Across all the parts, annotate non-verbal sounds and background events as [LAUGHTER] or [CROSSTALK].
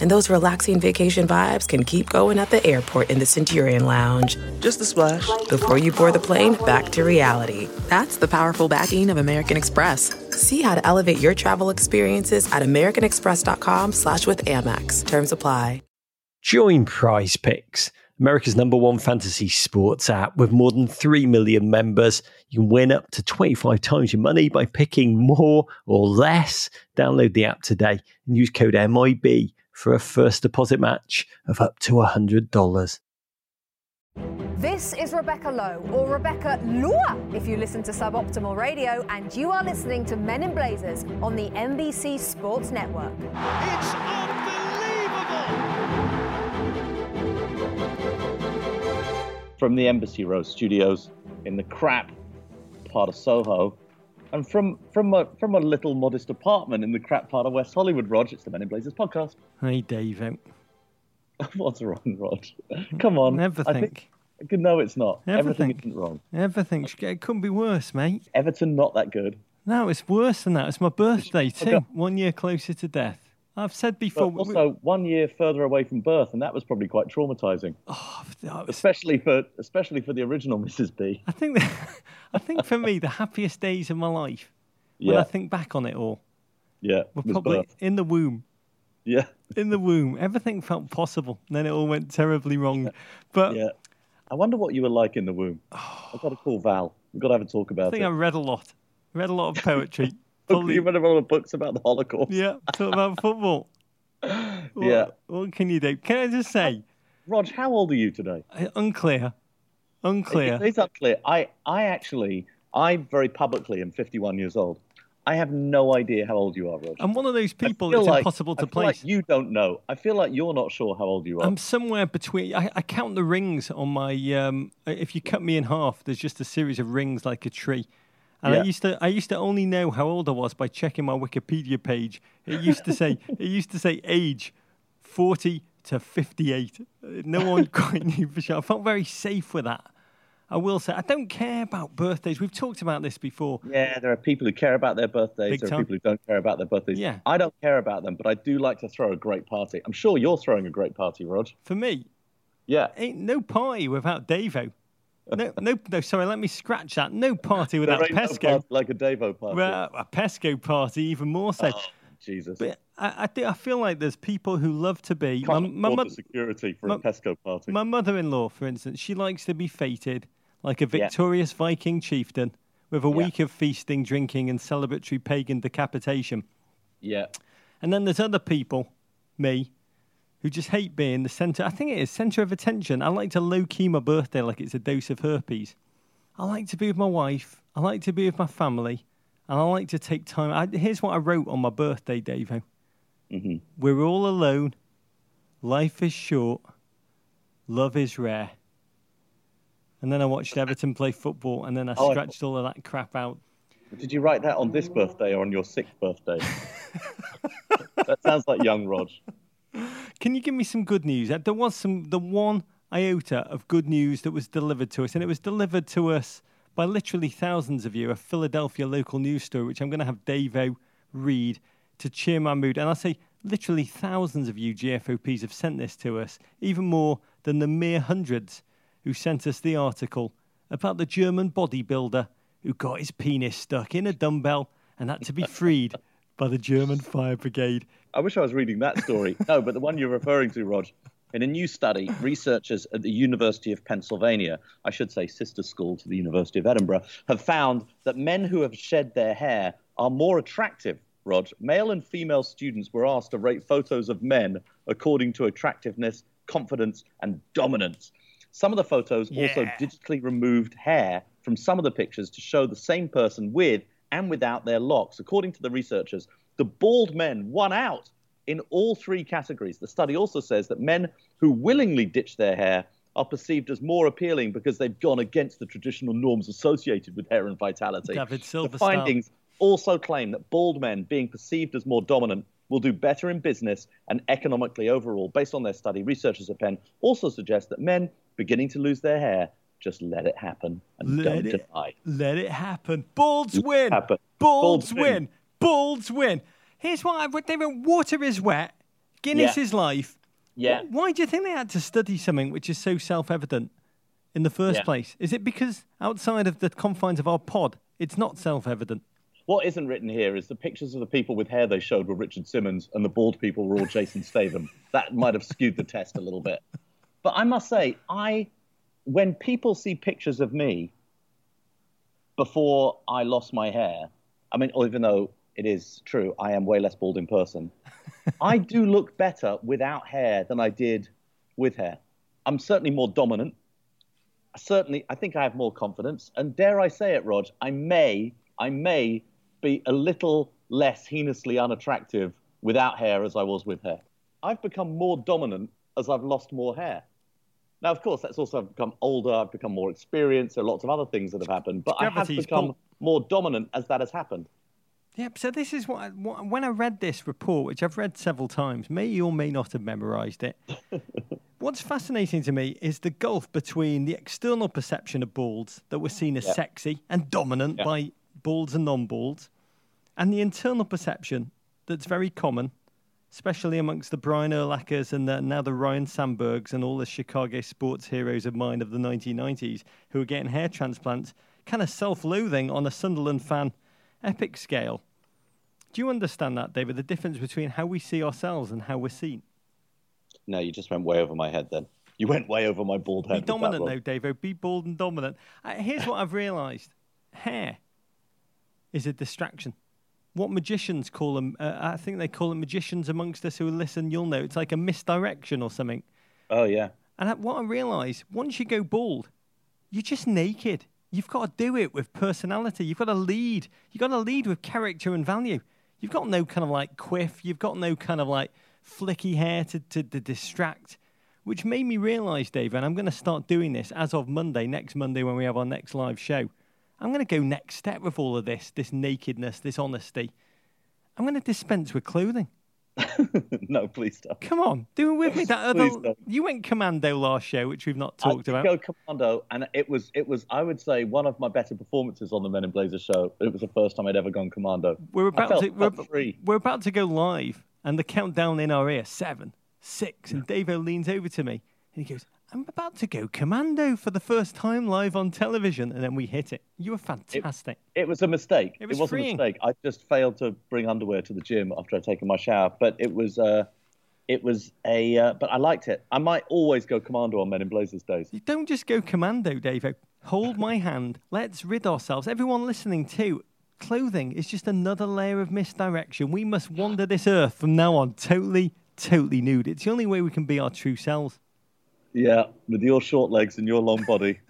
And those relaxing vacation vibes can keep going at the airport in the Centurion Lounge. Just a splash. Before you board the plane, back to reality. That's the powerful backing of American Express. See how to elevate your travel experiences at americanexpress.com slash with Amex. Terms apply. Join Prize Picks, America's number one fantasy sports app with more than 3 million members. You can win up to 25 times your money by picking more or less. Download the app today and use code MIB for a first deposit match of up to $100. This is Rebecca Lowe, or Rebecca Lua, if you listen to Suboptimal Radio, and you are listening to Men in Blazers on the NBC Sports Network. It's unbelievable! From the Embassy Row studios in the crap part of Soho, and from from a from a little modest apartment in the crap part of West Hollywood, Rog, it's the Men in Blazers podcast. Hey, Dave. [LAUGHS] What's wrong, Rod? Come on. Everything. I think, no, it's not. Everything. Everything isn't wrong. Everything. It couldn't be worse, mate. Everton not that good. No, it's worse than that. It's my birthday, too. [LAUGHS] One year closer to death. I've said before. But also, one year further away from birth, and that was probably quite traumatizing. Oh, was... [LAUGHS] especially for especially for the original Mrs. B. I think, that, [LAUGHS] I think for me, the happiest days of my life, when yeah. I think back on it all, yeah, were probably birth. in the womb. Yeah, in the womb, everything felt possible. And then it all went terribly wrong. But yeah, I wonder what you were like in the womb. Oh, [SIGHS] I've got to call Val. We've got to have a talk about it. I think it. I read a lot. Read a lot of poetry. [LAUGHS] Probably... You read a lot of books about the Holocaust. Yeah, talk about football. [LAUGHS] yeah. What, what, can you do? Can I just say, Rog, how old are you today? Uh, unclear. Unclear. It, it's unclear. I, I actually, I very publicly am 51 years old. I have no idea how old you are, Rog. I'm one of those people that's like, impossible to I feel place. Like you don't know. I feel like you're not sure how old you are. I'm somewhere between. I, I count the rings on my. Um, if you cut me in half, there's just a series of rings like a tree. And yeah. I used to I used to only know how old I was by checking my Wikipedia page. It used to say [LAUGHS] it used to say age forty to fifty eight. No one [LAUGHS] quite knew for sure. I felt very safe with that. I will say I don't care about birthdays. We've talked about this before. Yeah, there are people who care about their birthdays. Big there are people who don't care about their birthdays. Yeah. I don't care about them, but I do like to throw a great party. I'm sure you're throwing a great party, Rog. For me? Yeah. Ain't no party without Davo. No, no, no. Sorry, let me scratch that. No party without Pesco. No like a Davo party. Well, a Pesco party, even more so. Oh, Jesus. But I, I, I feel like there's people who love to be. Can't my, my, security for my, a Pesco party. My mother-in-law, for instance, she likes to be feted like a victorious yeah. Viking chieftain with a yeah. week of feasting, drinking, and celebratory pagan decapitation. Yeah. And then there's other people, me, who just hate being the centre. I think it is centre of attention. I like to low key my birthday like it's a dose of herpes. I like to be with my wife. I like to be with my family. And I like to take time. I, here's what I wrote on my birthday, Davo. Mm-hmm. We're all alone. Life is short. Love is rare. And then I watched Everton play football, and then I [LAUGHS] oh, scratched all of that crap out. Did you write that on this birthday or on your sixth birthday? [LAUGHS] that sounds like young Rog. Can you give me some good news? Uh, there was some the one iota of good news that was delivered to us, and it was delivered to us by literally thousands of you. A Philadelphia local news story, which I'm going to have Davo read to cheer my mood. And I say literally thousands of you GFOPs have sent this to us, even more than the mere hundreds who sent us the article about the German bodybuilder who got his penis stuck in a dumbbell and had to be freed by the German fire brigade. I wish I was reading that story. [LAUGHS] no, but the one you're referring to, Rod. In a new study, researchers at the University of Pennsylvania, I should say sister school to the University of Edinburgh, have found that men who have shed their hair are more attractive Rod, male and female students were asked to rate photos of men according to attractiveness, confidence, and dominance. Some of the photos yeah. also digitally removed hair from some of the pictures to show the same person with and without their locks. According to the researchers, the bald men won out in all three categories. The study also says that men who willingly ditch their hair are perceived as more appealing because they've gone against the traditional norms associated with hair and vitality. David the findings also claim that bald men being perceived as more dominant will do better in business and economically overall. Based on their study, researchers at Penn also suggest that men beginning to lose their hair just let it happen and Let don't it, deny. let it happen. Balds win. happen. Balds Balds win. win. Balds win. Here's what I've David. Water is wet. Guinness Yeah. is life. Yeah. Why do you think they had to study something which is so self-evident in the first Yeah. place? Is it because outside of the confines of our pod, it's not self-evident? What isn't written here is the pictures of the people with hair they showed were Richard Simmons and the bald people were all Jason Statham. That might have skewed the test a little bit. But I must say, I when people see pictures of me before I lost my hair, I mean, even though it is true, I am way less bald in person, [LAUGHS] I do look better without hair than I did with hair. I'm certainly more dominant. Certainly, I think I have more confidence. And dare I say it, Rog, I may, I may be a little less heinously unattractive without hair as I was with hair. I've become more dominant as I've lost more hair. Now, of course, that's also I've become older, I've become more experienced, there are lots of other things that have happened, but I have become pull. more dominant as that has happened. Yep. So this is what, I, what when I read this report, which I've read several times, may or may not have memorised it. [LAUGHS] What's fascinating to me is the gulf between the external perception of balds that were seen as Yeah. sexy and dominant Yeah. by balds and non-balds, and the internal perception that's very common, especially amongst the Brian Urlachers and the, now the Ryne Sandbergs and all the Chicago sports heroes of mine of the 1990s who are getting hair transplants, kind of self-loathing on a Sunderland fan epic scale. Do you understand that, David? The difference between how we see ourselves and how we're seen. No, you just went way over my head then. You went way over my bald head. Be dominant, though, Davo. Be bold and dominant. Uh, here's what I've realised: hair is a distraction. What magicians call them? Uh, I think they call them magicians amongst us who listen. You'll know it's like a misdirection or something. Oh, yeah. And I- what I realise, once you go bald, you're just naked. You've got to do it with personality. You've got to lead. You've got to lead with character and value. You've got no kind of like quiff. You've got no kind of like flicky hair to, to, to distract, which made me realise, Dave, and I'm going to start doing this as of Monday, next Monday when we have our next live show. I'm going to go next step with all of this, this nakedness, this honesty. I'm going to dispense with clothing. [LAUGHS] no, please don't. Come on, do it with me. [LAUGHS] That other, Please you went commando last show, which we've not talked I about. Go commando, and it was it was I would say one of my better performances on the Men in Blazers show. It was the first time I'd ever gone commando. We're about felt, to we're, we're about to go live, and the countdown in our ear seven, six, and Davo leans over to me and he goes, "I'm about to go commando for the first time live on television," and then we hit it. You were fantastic. It was a mistake. It was not freeing. a mistake. I just failed to bring underwear to the gym after I'd taken my shower. But it was uh, it was a. Uh, but I liked it. I might always go commando on Men in Blazers days. You don't just go commando, Davo. Hold my [LAUGHS] hand. Let's rid ourselves. Everyone listening too. Clothing is just another layer of misdirection. We must wander this earth from now on totally, totally nude. It's the only way we can be our true selves. Yeah, with your short legs and your long body.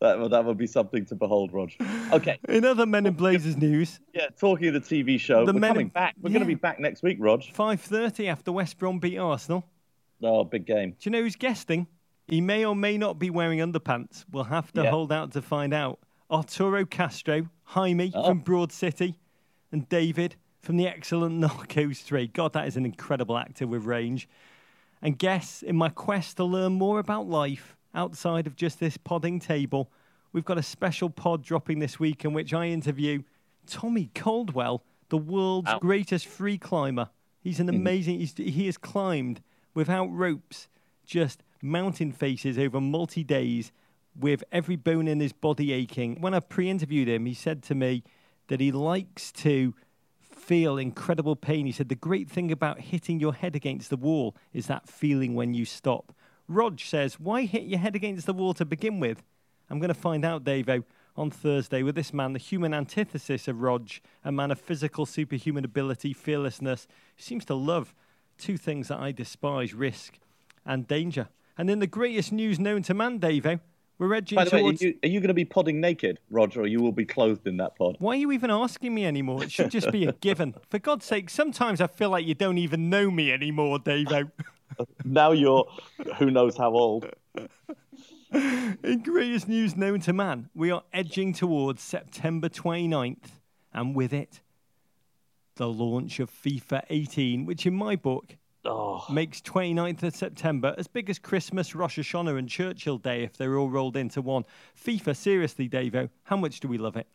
That, would- that would be something to behold, Rog. Okay, In other Men in Blazers news, yeah. Talking of the TV show, The we're Men in- coming back. We're yeah. going to be back next week, Rog. 5.30 after West Brom beat Arsenal. Oh, big game. Do you know who's guesting? He may or may not be wearing underpants. We'll have to Yeah. hold out to find out. Arturo Castro, Jaime Oh. from Broad City, and David from the excellent [LAUGHS] Narcos 3. God, that is an incredible actor with range. And guess, in my quest to learn more about life outside of just this podding table, we've got a special pod dropping this week in which I interview Tommy Caldwell, the world's Ow. greatest free climber. He's an mm-hmm. amazing, he's, he has climbed without ropes, just mountain faces over multi days with every bone in his body aching. When I pre interviewed him, he said to me that he likes to feel incredible pain. He said the great thing about hitting your head against the wall is that feeling when you stop. Rog says, Why hit your head against the wall to begin with? I'm going to find out, Davo, on Thursday with this man, the human antithesis of Rog, a man of physical superhuman ability, fearlessness, seems to love two things that I despise risk and danger. And in the greatest news known to man, Davo, we're edging By the way, are towards. you, are you going to be podding naked, Roger, or you will be clothed in that pod? Why are you even asking me anymore? It should just be a given. [LAUGHS] For God's sake, sometimes I feel like you don't even know me anymore, Davo. [LAUGHS] Now you're who knows how old. [LAUGHS] In greatest news known to man, we are edging towards September 29th, and with it, the launch of FIFA 18, which in my book Oh, makes 29th of September as big as Christmas, Rosh Hashanah, and Churchill Day if they're all rolled into one. FIFA, seriously, Davo, how much do we love it?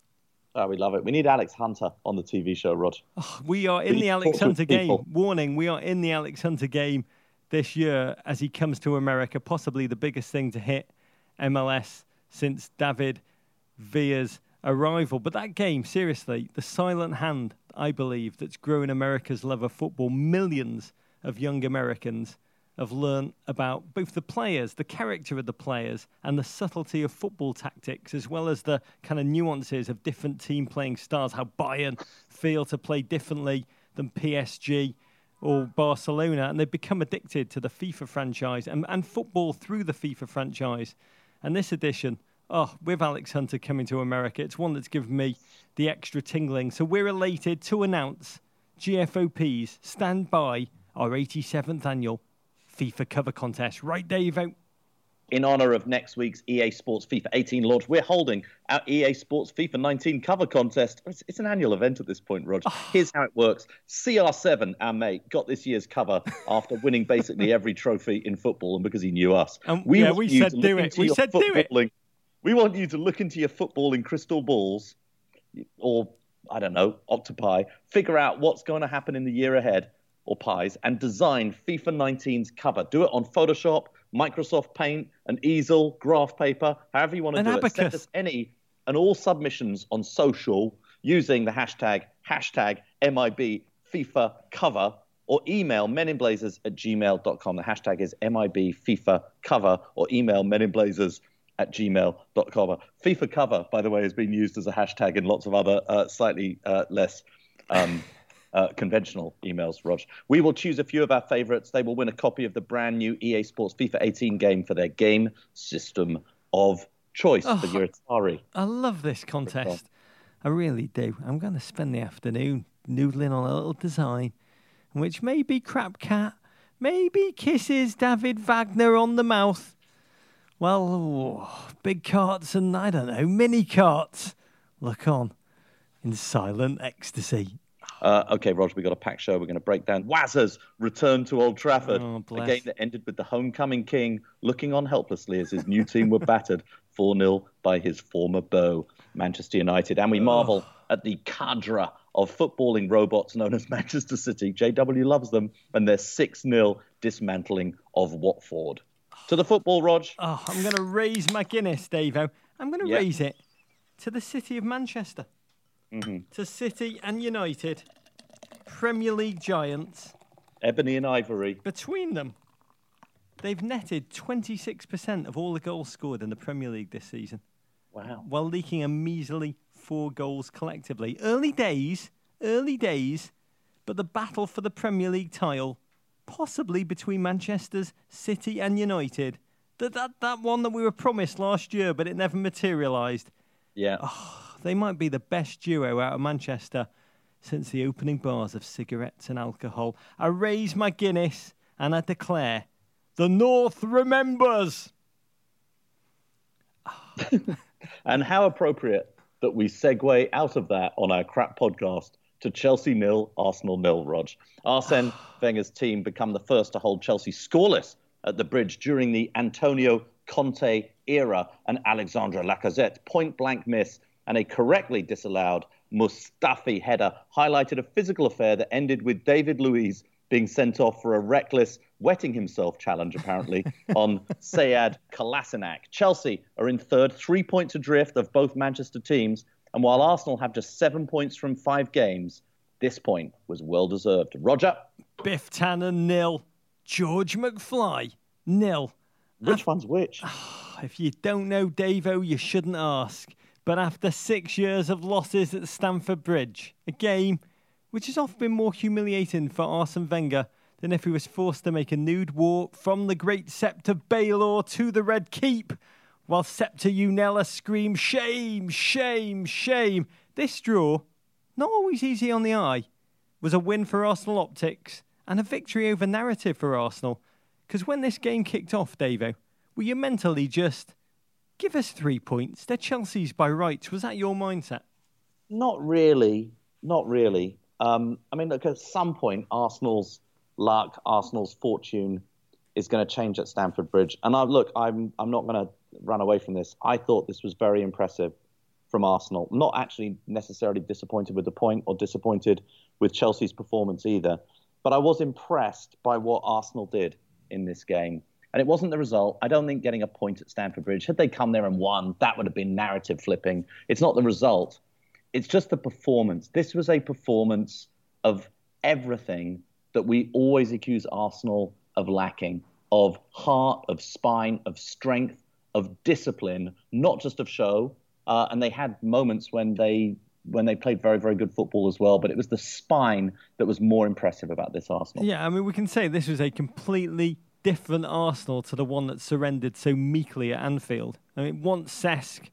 oh, we love it. We need Alex Hunter on the TV show, Rod. Oh, we are in We the Alex Hunter game. people. Warning, we are in the Alex Hunter game this year as he comes to America, possibly the biggest thing to hit MLS since David Villa's arrival. But that game, seriously, the silent hand, I believe, that's growing America's love of football. Millions of young Americans have learned about both the players, the character of the players, and the subtlety of football tactics, as well as the kind of nuances of different team playing styles, how Bayern feel to play differently than PSG or Barcelona, and they've become addicted to the FIFA franchise and, and football through the FIFA franchise. And this edition, oh, with Alex Hunter coming to America, it's one that's given me the extra tingling. So we're elated to announce GFOP's stand by our 87th annual FIFA cover contest. Right, Dave? In honor of next week's EA Sports FIFA 18 launch, we're holding our EA Sports FIFA 19 cover contest. It's, it's an annual event at this point, Rog. Here's how it works CR7, our mate, got this year's cover after winning basically every trophy in football and because he knew us. Um, yeah, we said do it. We said do it. We want you to look into your footballing crystal balls or, I don't know, octopi, figure out what's going to happen in the year ahead or pies, and design FIFA 19's cover. Do it on Photoshop, Microsoft Paint, an easel, graph paper, however you want to An do it. Send us any and all submissions on social using the hashtag hashtag MIB FIFA cover or email meninblazers at gmail.com. The hashtag is MIB FIFA cover or email meninblazers at gmail.com. FIFA cover, by the way, has been used as a hashtag in lots of other uh, slightly uh, less um, uh, conventional emails, Rog. We will choose a few of our favorites. They will win a copy of the brand new EA Sports FIFA 18 game for their game system of choice oh, for your Atari. I love this contest. I really do. I'm going to spend the afternoon noodling on a little design, which may be Crap Cat, maybe kisses David Wagner on the mouth. Well, oh, big carts and I don't know, mini carts. Look on in silent ecstasy. Uh, okay, Roger, we've got a packed show. We're going to break down Wazza's return to Old Trafford. Oh, a game that ended with the homecoming king looking on helplessly as his new team were battered [LAUGHS] 4 0 by his former beau, Manchester United. And we marvel at the cadre of footballing robots known as [LAUGHS] Manchester City. JW loves them, and their 6 0 dismantling of Watford. To the football, Rog. Oh, I'm going to raise my Guinness, Davo. I'm going to Yeah. raise it to the city of Manchester, Mm-hmm. to City and United, Premier League giants. Ebony and Ivory. Between them, they've netted 26% of all the goals scored in the Premier League this season, Wow. while leaking a measly four goals collectively. Early days, early days, but the battle for the Premier League title, possibly between Manchester's City and United, that, that, that one that we were promised last year, but it never materialised. Yeah. They might be the best duo out of Manchester since the opening bars of cigarettes and alcohol. I raise my Guinness and I declare the North remembers. [LAUGHS] And how appropriate that we segue out of that on our crap podcast to Chelsea nil, Arsenal nil, Rog. Arsene [SIGHS] Wenger's team become the first to hold Chelsea scoreless at the bridge during the Antonio Conte era. And Alexandre Lacazette point blank miss and a correctly disallowed Mustafi header highlighted a physical affair that ended with David Luiz being sent off for a reckless wetting himself challenge, apparently, [LAUGHS] on Sead Kolasinac. Chelsea are in third, three points adrift of both Manchester teams. And while Arsenal have just seven points from five games, this point was well deserved. Roger, Biff Tannen nil. George McFly nil. which one's which? [SIGHS] If you don't know Davo, you shouldn't ask. But after six years of losses at Stamford Bridge, a game which has often been more humiliating for Arsene Wenger than if he was forced to make a nude walk from the great Sept of Baelor to the Red Keep, while Septa Unella screamed, Shame, shame, shame. This draw, not always easy on the eye, was a win for Arsenal optics and a victory over narrative for Arsenal. Because when this game kicked off, Davo, were you mentally just give us three points? They're Chelsea's by rights. Was that your mindset? Not really. Not really. Um, I mean, look, at some point, Arsenal's luck, Arsenal's fortune is going to change at Stamford Bridge. And I, look, I'm, I'm not going to run away from this. I thought this was very impressive from Arsenal. Not actually necessarily disappointed with the point or disappointed with Chelsea's performance either. But I was impressed by what Arsenal did in this game. And it wasn't the result. I don't think getting a point at Stamford Bridge, had they come there and won, that would have been narrative flipping. It's not the result, it's just the performance. This was a performance of everything that we always accuse Arsenal of lacking of heart, of spine, of strength, of discipline, not just of show. Uh, and they had moments when they when they played very, very good football as well. But it was the spine that was more impressive about this Arsenal. Yeah, I mean, we can say this was a completely different Arsenal to the one that surrendered so meekly at Anfield. I mean, once Cesc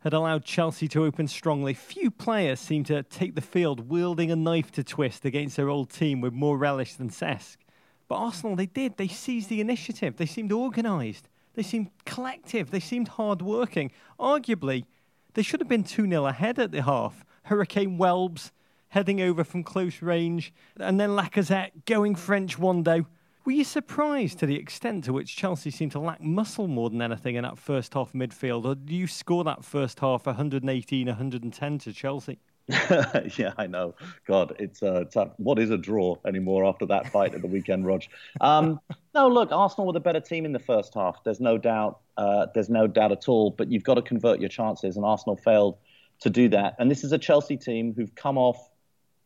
had allowed Chelsea to open strongly, few players seemed to take the field wielding a knife to twist against their old team with more relish than Cesc. But Arsenal, they did. They seized the initiative. They seemed organised. They seemed collective. They seemed hard-working. Arguably, they should have been 2 0 ahead at the half. Hurricane Welbs heading over from close range, and then Lacazette going French Wando. Were you surprised to the extent to which Chelsea seemed to lack muscle more than anything in that first half midfield, or do you score that first half 118, 110 to Chelsea? [LAUGHS] yeah, I know. God, it's uh, tough. What is a draw anymore after that fight at the weekend, Rog? Um, [LAUGHS] no, look, Arsenal were the better team in the first half. There's no doubt. Uh, there's no doubt at all. But you've got to convert your chances, and Arsenal failed to do that. And this is a Chelsea team who've come off,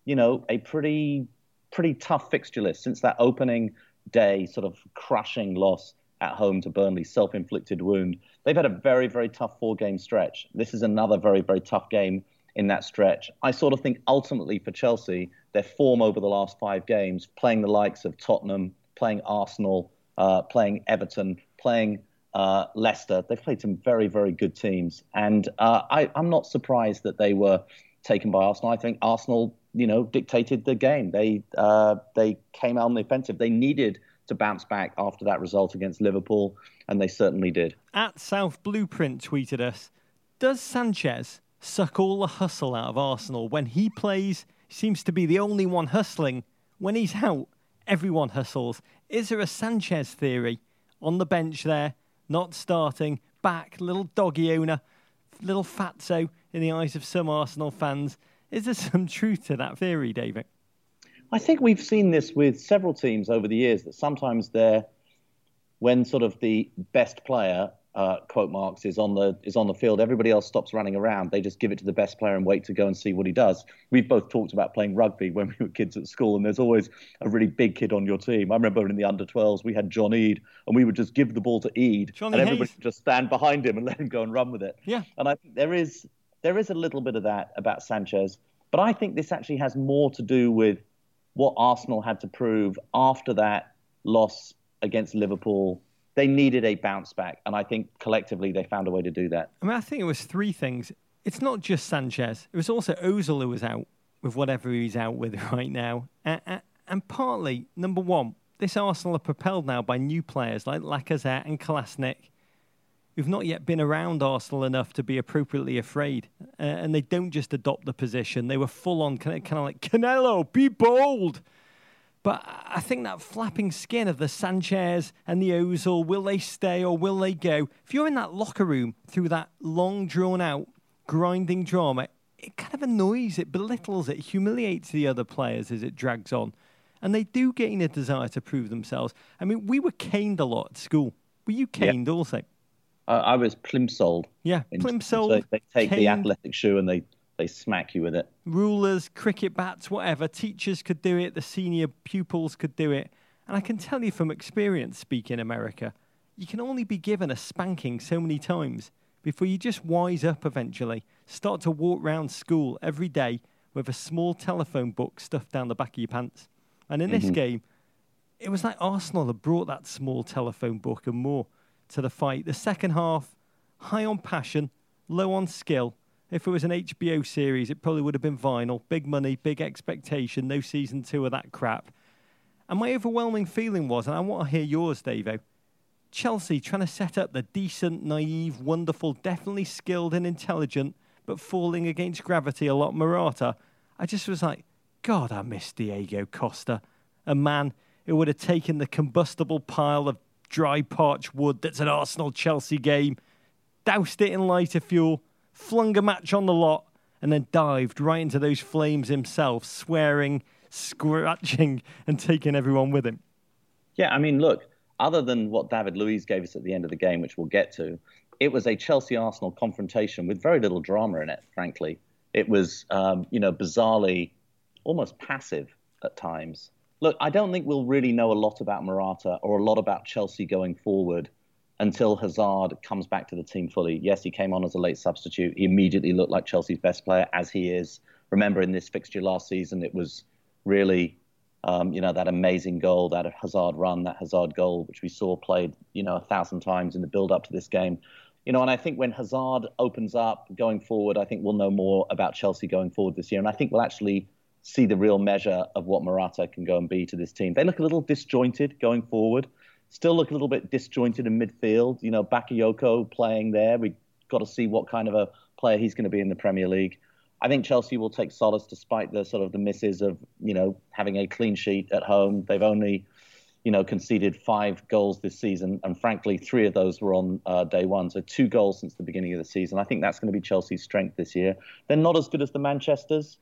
you know, a pretty pretty tough fixture list since that opening day, sort of crushing loss at home to Burnley, self-inflicted wound. They've had a very very tough four-game stretch. This is another very very tough game in that stretch. I sort of think ultimately for Chelsea, their form over the last five games, playing the likes of Tottenham, playing Arsenal, uh, playing Everton, playing uh, Leicester, they've played some very, very good teams. And uh, I, I'm not surprised that they were taken by Arsenal. I think Arsenal, you know, dictated the game. They uh, they came out on the offensive. They needed to bounce back after that result against Liverpool, and they certainly did. At South Blueprint tweeted us, does Sanchez suck all the hustle out of Arsenal. When he plays, seems to be the only one hustling. When he's out, everyone hustles. Is there a Sanchez theory? On the bench there, not starting, back, little doggy owner, little fatso in the eyes of some Arsenal fans. Is there some [LAUGHS] truth to that theory, David? I think we've seen this with several teams over the years that sometimes they're, when sort of the best player uh, quote marks is on the is on the field. Everybody else stops running around. They just give it to the best player and wait to go and see what he does. We've both talked about playing rugby when we were kids at school, and there's always a really big kid on your team. I remember in the under 12s we had John Eade, and we would just give the ball to Eade, Johnny and everybody Hayes. would just stand behind him and let him go and run with it. Yeah. And I think there is there is a little bit of that about Sanchez, but I think this actually has more to do with what Arsenal had to prove after that loss against Liverpool they needed a bounce back, and I think collectively they found a way to do that. I mean, I think it was three things. It's not just Sanchez. It was also Ozil who was out with whatever he's out with [LAUGHS] right now, and, and partly number one, this Arsenal are propelled now by new players like Lacazette and Kolasinac, who've not yet been around Arsenal enough to be appropriately afraid, uh, and they don't just adopt the position. They were full on, kind of, like Canelo, be bold. But I think that flapping skin of the Sanchez and the Ozil, will they stay or will they go? If you're in that locker room through that long, drawn out, grinding drama, it kind of annoys, it belittles, it humiliates the other players as it drags on. And they do gain a desire to prove themselves. I mean, we were caned a lot at school. Were you caned yeah. also? Uh, I was plimsolled. Yeah, plimsolled. So they take caned. the athletic shoe and they they smack you with it. Rulers, cricket bats, whatever. Teachers could do it, the senior pupils could do it. And I can tell you from experience speaking in America, you can only be given a spanking so many times before you just wise up eventually. Start to walk round school every day with a small telephone book stuffed down the back of your pants. And in mm-hmm. this game, it was like Arsenal had brought that small telephone book and more to the fight. The second half, high on passion, low on skill, if it was an HBO series, it probably would have been vinyl. Big money, big expectation, no season two of that crap. And my overwhelming feeling was, and I want to hear yours, Davo, Chelsea trying to set up the decent, naive, wonderful, definitely skilled and intelligent, but falling against gravity a lot Morata. I just was like, God, I miss Diego Costa, a man who would have taken the combustible pile of dry parched wood that's an Arsenal Chelsea game, doused it in lighter fuel, flung a match on the lot, and then dived right into those flames himself, swearing, scratching, [LAUGHS] and taking everyone with him. Yeah, I mean, look, other than what David Luiz gave us at the end of the game, which we'll get to, it was a Chelsea Arsenal confrontation with very little drama in it, frankly. It was, um, you know, bizarrely almost passive at times. Look, I don't think we'll really know a lot about Morata or a lot about Chelsea going forward until Hazard comes back to the team fully. Yes, he came on as a late substitute. He immediately looked like Chelsea's best player, as he is. Remember, in this fixture last season, it was really, um, you know, that amazing goal, that Hazard run, that Hazard goal, which we saw played, you know, a thousand times in the build up to this game. You know, and I think when Hazard opens up going forward, I think we'll know more about Chelsea going forward this year. And I think we'll actually see the real measure of what Morata can go and be to this team. They look a little disjointed going forward, still look a little bit disjointed in midfield. You know, Bakayoko playing there. We've got to see what kind of a player he's going to be in the Premier League. I think Chelsea will take solace despite the sort of the misses of, you know, having a clean sheet at home. They've only, you know, conceded five goals this season, and frankly, three of those were on uh, day one. So two goals since the beginning of the season. I think that's going to be Chelsea's strength this year. They're not as good as the Manchester's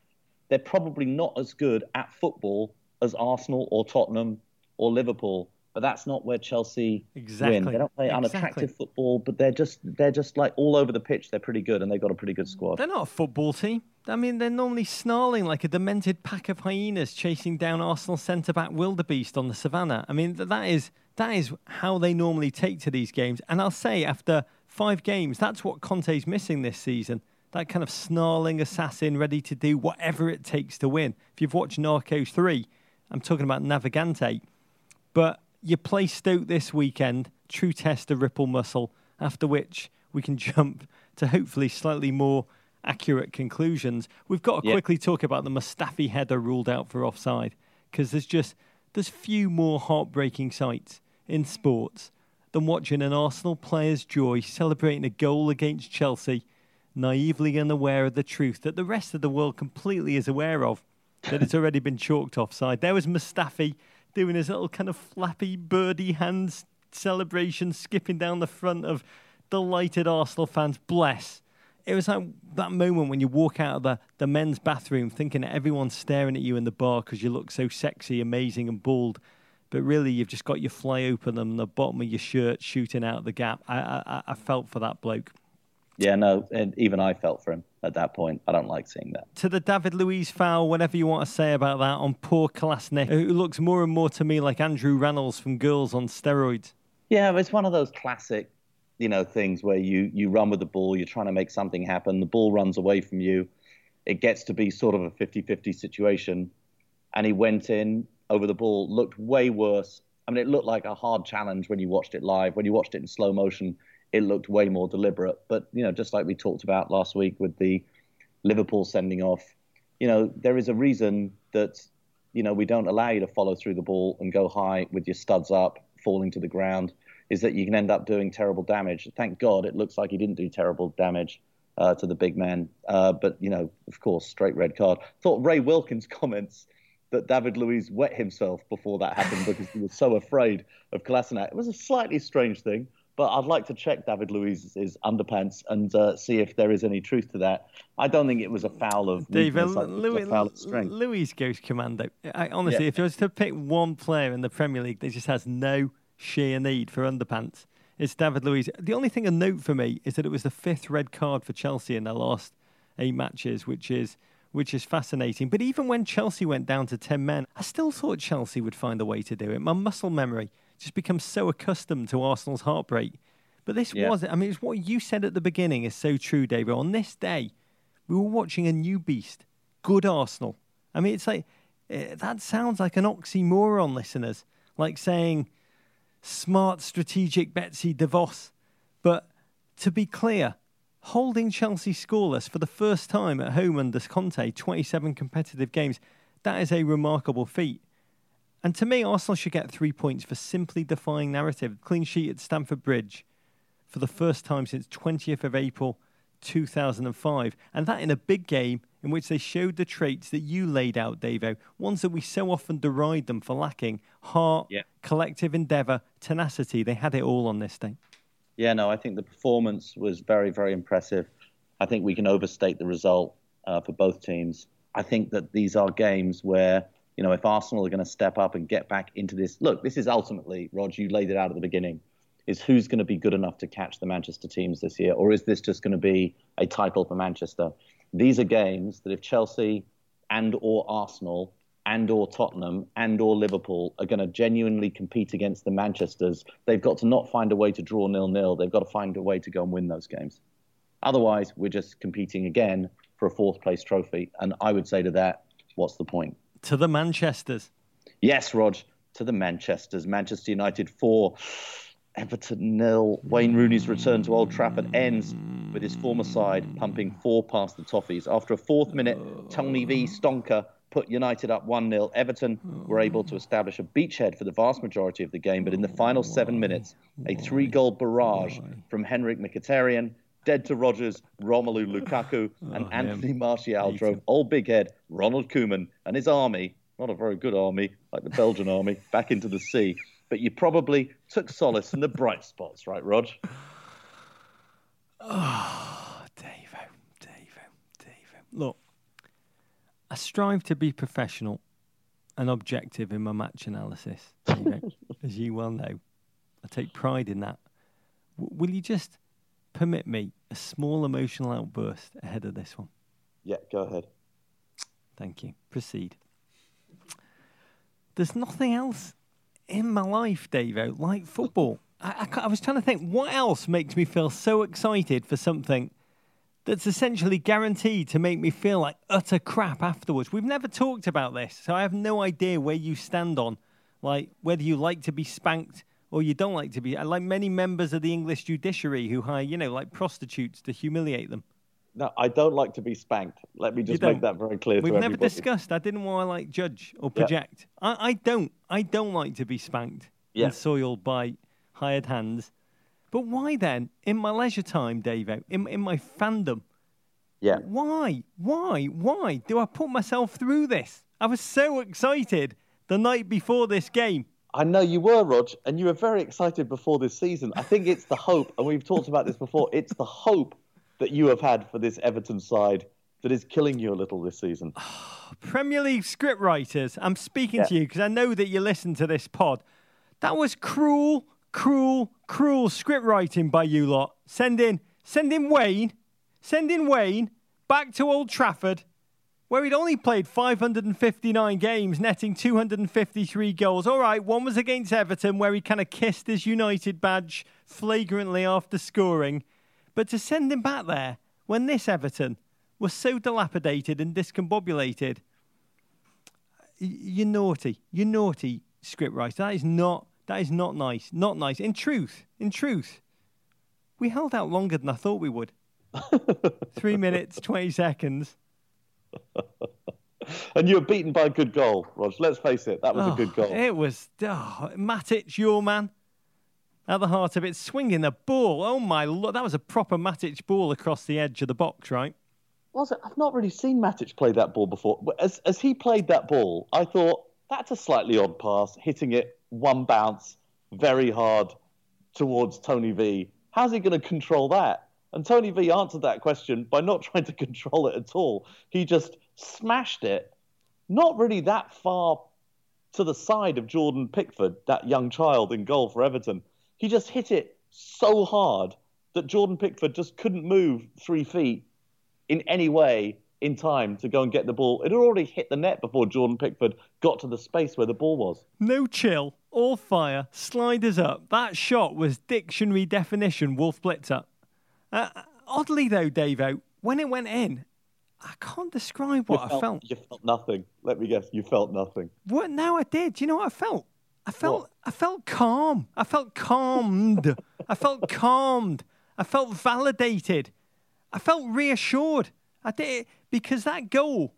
they're probably not as good at football as Arsenal or Tottenham or Liverpool. But that's not where Chelsea exactly. win. They don't play exactly. unattractive football, but they're just they're just like all over the pitch. They're pretty good, and they've got a pretty good squad. They're not a football team. I mean, they're normally snarling like a demented pack of hyenas chasing down Arsenal centre back wildebeest on the savannah. I mean, that is that is how they normally take to these games. And I'll say, after five games, that's what Conte's missing this season that kind of snarling assassin ready to do whatever it takes to win. If you've watched Narcos 3, I'm talking about Navegante. But you play Stoke this weekend, true test of Ripple muscle, after which we can [LAUGHS] jump to hopefully slightly more accurate conclusions. We've got to quickly talk about the Mustafi header ruled out for offside because there's just there's few more heartbreaking sights in sports than watching an Arsenal player's joy celebrating a goal against Chelsea naively unaware of the truth that the rest of the world completely is aware of, that it's already been chalked offside. There was Mustafi doing his little kind of flappy birdie hands celebration, skipping down the front of delighted Arsenal fans. Bless. It was like that moment when you walk out of the, the men's bathroom thinking that everyone's staring at you in the bar because you look so sexy, amazing, and bald. But really, you've just got your fly open and the bottom of your shirt shooting out the gap. I, I, I felt for that bloke. Yeah, no, and even I felt for him at that point. I don't like seeing that. To the David Luiz foul, whatever you want to say about that, on poor Kolasinac, who looks more and more to me like Andrew Rannells from Girls on steroids. Yeah, it's one of those classic, you know, things where you you run with the ball, you're trying to make something happen, the ball runs away from you, it gets to be sort of a 50-50 situation, and he went in over the ball, looked way worse. I mean, it looked like a hard challenge when you watched it live. When you watched it in slow motion, it looked way more deliberate. But you know, just like we talked about last week with the Liverpool sending off, you know, there is a reason that you know we don't allow you to follow through the ball and go high with your studs up, falling to the ground. Is that you can end up doing terrible damage. Thank God it looks like he didn't do terrible damage uh, to the big man. Uh, but you know, of course, straight red card. Thought Ray Wilkins' [LAUGHS] comments that David Luiz wet himself before that happened because he was so afraid of Kolasinac. It was a slightly strange thing. But I'd like to check David Luiz's underpants and uh, see if there is any truth to that. I don't think it was a foul of David Luiz, foul of strength. Luiz goes commando. I, honestly, yeah. if you was to pick one player in the Premier League that just has no sheer need for underpants, it's David Luiz. The only thing a note for me is that it was the fifth red card for Chelsea in their last eight matches, which is which is fascinating. But even when Chelsea went down to ten men, I still thought Chelsea would find a way to do it. My muscle memory just become so accustomed to Arsenal's heartbreak. But this yeah. was, I mean, it's what you said at the beginning is so true, David. On this day, we were watching a new beast, good Arsenal. I mean, it's like, eh, that sounds like an oxymoron, listeners, like saying smart strategic Betsy DeVos. But to be clear, holding Chelsea scoreless for the first time at home under Conte, 27 competitive games, that is a remarkable feat. And to me, Arsenal should get three points for simply defying narrative. Clean sheet at Stamford Bridge for the first time since 20th of April 2005. And that in a big game in which they showed the traits that you laid out, Davo, ones that we so often deride them for lacking heart, Yeah. collective endeavour, tenacity. They had it all on this day. Yeah, no, I think the performance was very, very impressive. I think we can overstate the result uh, for both teams. I think that these are games where, you know, if Arsenal are going to step up and get back into this, look, this is ultimately, Rog, you laid it out at the beginning, is who's going to be good enough to catch the Manchester teams this year, or is this just going to be a title for Manchester? These are games that if Chelsea and or Arsenal and or Tottenham and or Liverpool are going to genuinely compete against the Manchesters, they've got to not find a way to draw nil-nil. They've got to find a way to go and win those games. Otherwise, we're just competing again for a fourth place trophy. And I would say to that, what's the point? To the Manchesters. Yes, Rog, to the Manchesters. Manchester United 4, Everton nil. Wayne Rooney's return to Old Trafford ends with his former side pumping four past the Toffees. After a fourth minute, Tony V. Stonker put United up 1 0. Everton were able to establish a beachhead for the vast majority of the game, but in the final seven minutes, a three goal barrage from Henrikh Mkhitaryan, dead to Rogers, Romelu Lukaku, oh, and Anthony Martial drove old big head Ronald Koeman and his army, not a very good army like the Belgian army, [LAUGHS] back into the sea. But you probably took solace in the bright spots, right, Rog? [SIGHS] Oh, Davo, Davo, Davo. Look, I strive to be professional and objective in my match analysis, [LAUGHS] as you well know. I take pride in that. W- will you just permit me a small emotional outburst ahead of this one? Yeah, go ahead. Thank you. Proceed. There's nothing else in my life, Davo, like football. I, I, I was trying to think what else makes me feel so excited for something that's essentially guaranteed to make me feel like utter crap afterwards. We've never talked about this, so I have no idea where you stand on, like whether you like to be spanked or you don't like to be. Like many members of the English judiciary who hire, you know, like prostitutes to humiliate them. No, I don't like to be spanked. Let me just make that very clear to you. We've never everybody. discussed. I didn't want to like judge or Yeah. project. I, I don't. I don't like to be spanked Yeah. and soiled by hired hands. But why then, in my leisure time, Davo, in in my fandom, Yeah. why, why, why do I put myself through this? I was so excited the night before this game. I know you were, Rog, and you were very excited before this season. I think it's the hope, and we've talked about this before. It's the hope that you have had for this Everton side that is killing you a little this season. [SIGHS] Premier League script writers, I'm speaking Yeah. to you because I know that you listen to this pod. That was cruel, cruel, cruel script writing by you lot. Send in, send in Wayne, send in Wayne back to Old Trafford, where he'd only played 559 games, netting 253 goals. All right, one was against Everton, where he kind of kissed his United badge flagrantly after scoring. But to send him back there when this Everton was so dilapidated and discombobulated, you're naughty. You're naughty, scriptwriter. That is not. That is not nice. Not nice. In truth, in truth, we held out longer than I thought we would. [LAUGHS] Three minutes, twenty seconds. [LAUGHS] And you were beaten by a good goal, Rog. Let's face it, that was a Oh, good goal. It was oh, Matic, your man, at the heart of it, swinging the ball. Oh my lord, that was a proper Matic ball across the edge of the box, right? Was it? I've not really seen Matic play that ball before. As, as he played that ball, I thought that's a slightly odd pass, hitting it one bounce very hard towards Tony V. How's he going to control that? And Tony V answered that question by not [LAUGHS] trying to control it at all. He just smashed it, not really that far to the side of Jordan Pickford, that young child in goal for Everton. He just hit it so hard that Jordan Pickford just couldn't move three feet in any way in time to go and get the ball. It had already hit the net before Jordan Pickford got to the space where the ball was. No chill, all fire, sliders up. That shot was dictionary definition Wolf Blitzer. Uh, oddly though, Davo, when it went in, I can't describe what you I felt, felt. You felt nothing. Let me guess. You felt nothing. What? Now I did. Do you know what I felt? I felt. I felt calm. I felt calmed. I felt calmed. I felt validated. I felt reassured. I did it because that goal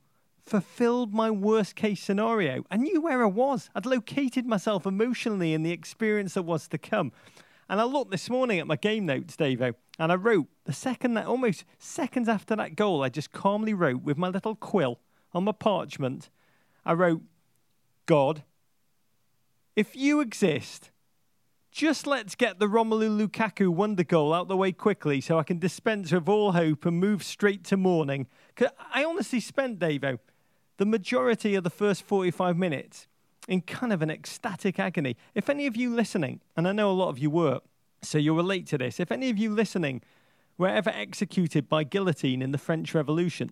fulfilled my worst case scenario. I knew where I was. I'd located myself emotionally in the experience that was to come. And I looked this morning at my game notes, Davo, and I wrote the second that almost seconds after that goal, I just calmly wrote with my little quill on my parchment, I wrote, God, if you exist, just let's get the Romelu Lukaku wonder goal out the way quickly so I can dispense with all hope and move straight to morning. I honestly spent, Davo, the majority of the first 45 minutes in kind of an ecstatic agony. If any of you listening, and I know a lot of you were, so you'll relate to this, if any of you listening were ever executed by guillotine in the French Revolution,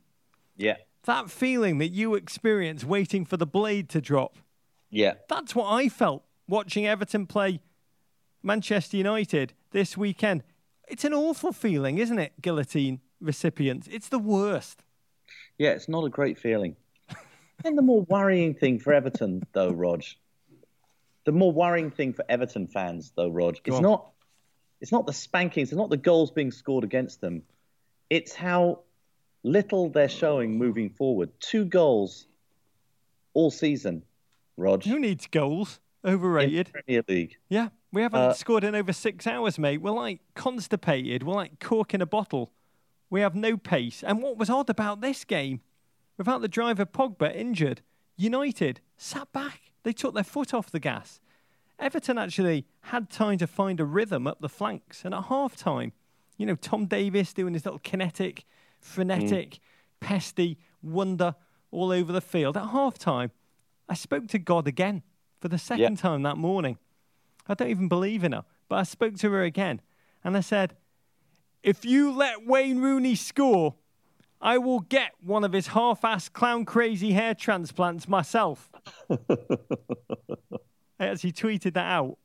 yeah, that feeling that you experience waiting for the blade to drop, yeah, that's what I felt watching Everton play Manchester United this weekend. It's an awful feeling, isn't it, guillotine recipients? It's the worst. Yeah, it's not a great feeling. And the more worrying thing for Everton, though, Rog, the more worrying thing for Everton fans, though, Rog, it's not it's not the spankings, it's not the goals being scored against them. It's how little they're showing moving forward. Two goals all season, Rog. Who needs goals? Overrated. Premier League. Yeah, we haven't uh, scored in over six hours, mate. We're like constipated. We're like cork in a bottle. We have no pace. And what was odd about this game, without the driver Pogba injured, United sat back. They took their foot off the gas. Everton actually had time to find a rhythm up the flanks. And at half time, you know, Tom Davies doing his little kinetic, frenetic, mm. pesty wonder all over the field. At half time, I spoke to God again for the second yep. time that morning. I don't even believe in her, but I spoke to her again and I said, If you let Wayne Rooney score, I will get one of his half assed clown crazy hair transplants myself. [LAUGHS] I actually tweeted that out.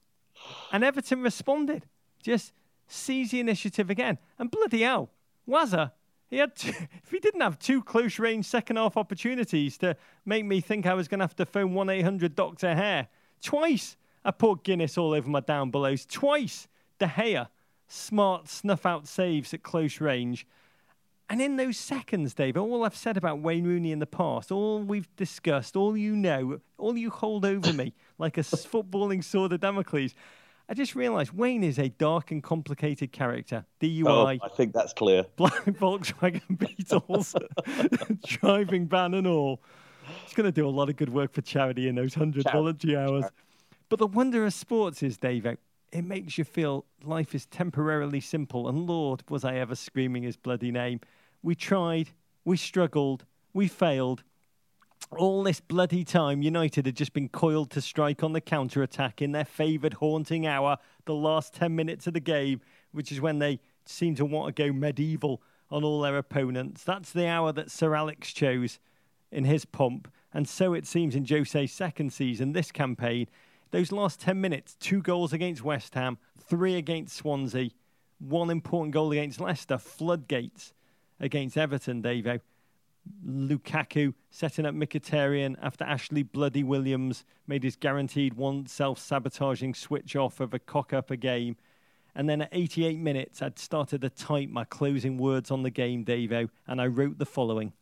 And Everton responded, just seize the initiative again. And bloody hell, Wazza, he had two, [LAUGHS] if he didn't have two close range second half opportunities to make me think I was going to have to phone 1 800 Dr. Hair, twice I put Guinness all over my down belows. Twice De Gea, smart snuff out saves at close range. And in those seconds, Dave, all I've said about Wayne Rooney in the past, all we've discussed, all you know, all you hold over me [LAUGHS] like a footballing sword of Damocles, I just realised Wayne is a dark and complicated character. DUI. Oh, I think that's clear. [LAUGHS] Black Volkswagen [LAUGHS] Beetles, driving ban and all. He's going to do a lot of good work for charity in those 100 charity. voluntary hours. But the wonder of sports is, Dave, it makes you feel life is temporarily simple. And Lord, was I ever screaming his bloody name. We tried, we struggled, we failed. All this bloody time, United had just been coiled to strike on the counter attack in their favoured haunting hour, the last 10 minutes of the game, which is when they seem to want to go medieval on all their opponents. That's the hour that Sir Alex chose in his pomp. And so it seems in Jose's second season, this campaign, those last 10 minutes, two goals against West Ham, three against Swansea, one important goal against Leicester, floodgates against Everton, Davo. Lukaku setting up Mkhitaryan after Ashley Bloody Williams made his guaranteed one self sabotaging switch off of a cock up a game. And then at 88 minutes, I'd started to type my closing words on the game, Davo, and I wrote the following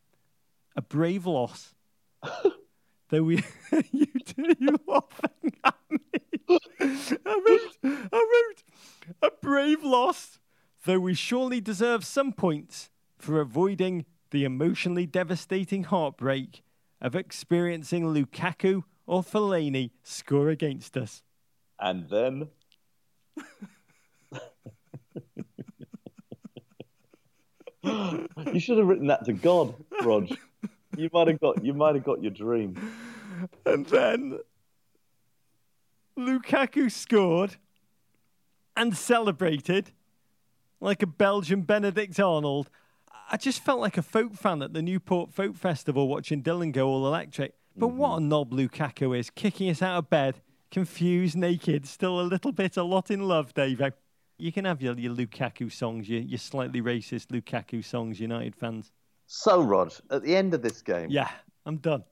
A brave loss. [LAUGHS] Though we, [LAUGHS] you, [LAUGHS] you laughing at me. I wrote, I wrote, a brave loss, though we surely deserve some points for avoiding the emotionally devastating heartbreak of experiencing Lukaku or Fellaini score against us. And then. [LAUGHS] you should have written that to God, Rog. You might have got you might have got your dream. And then Lukaku scored and celebrated like a Belgian Benedict Arnold. I just felt like a folk fan at the Newport Folk Festival watching Dylan go all electric. But mm-hmm. what a knob Lukaku is, kicking us out of bed, confused, naked, still a little bit, a lot in love, Davo. You can have your, your Lukaku songs, your, your slightly racist Lukaku songs, United fans. So, Rod, at the end of this game. Yeah, I'm done.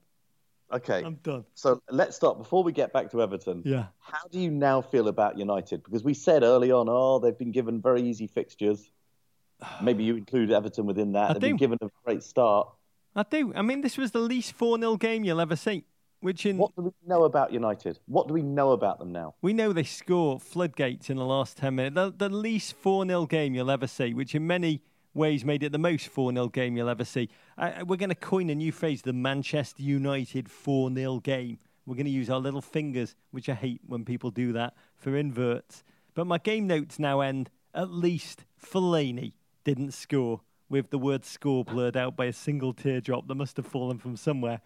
Okay. I'm done. So let's start before we get back to Everton. Yeah. How do you now feel about United? Because we said early on, oh, they've been given very easy fixtures. Maybe you include Everton within that. I they've do. been given a great start. I do. I mean, this was the least 4 0 game you'll ever see. Which in What do we know about United? What do we know about them now? we know they score floodgates in the last ten minutes. The, the least four 0 game you'll ever see, which in many ways made it the most four 0 game you'll ever see. Uh, we're going to coin a new phrase: the Manchester United four 0 game. We're going to use our little fingers, which I hate when people do that, for inverts. But my game notes now end at least Fellaini didn't score with the word score blurred out by a single teardrop that must have fallen from somewhere.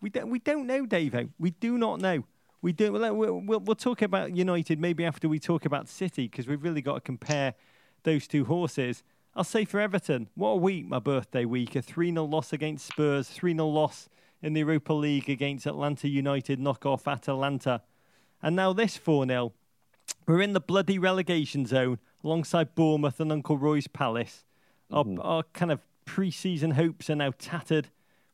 We don't, we don't know, Davo. We do not know. We do. We'll, we'll talk about United maybe after we talk about City because we've really got to compare those two horses. I'll say for Everton, what a week, my birthday week. A 3 0 loss against Spurs, 3 0 loss in the Europa League against Atlanta United, knock off Atalanta. And now this 4 0. We're in the bloody relegation zone alongside Bournemouth and Uncle Roy's Palace. Our, mm-hmm. our kind of pre season hopes are now tattered,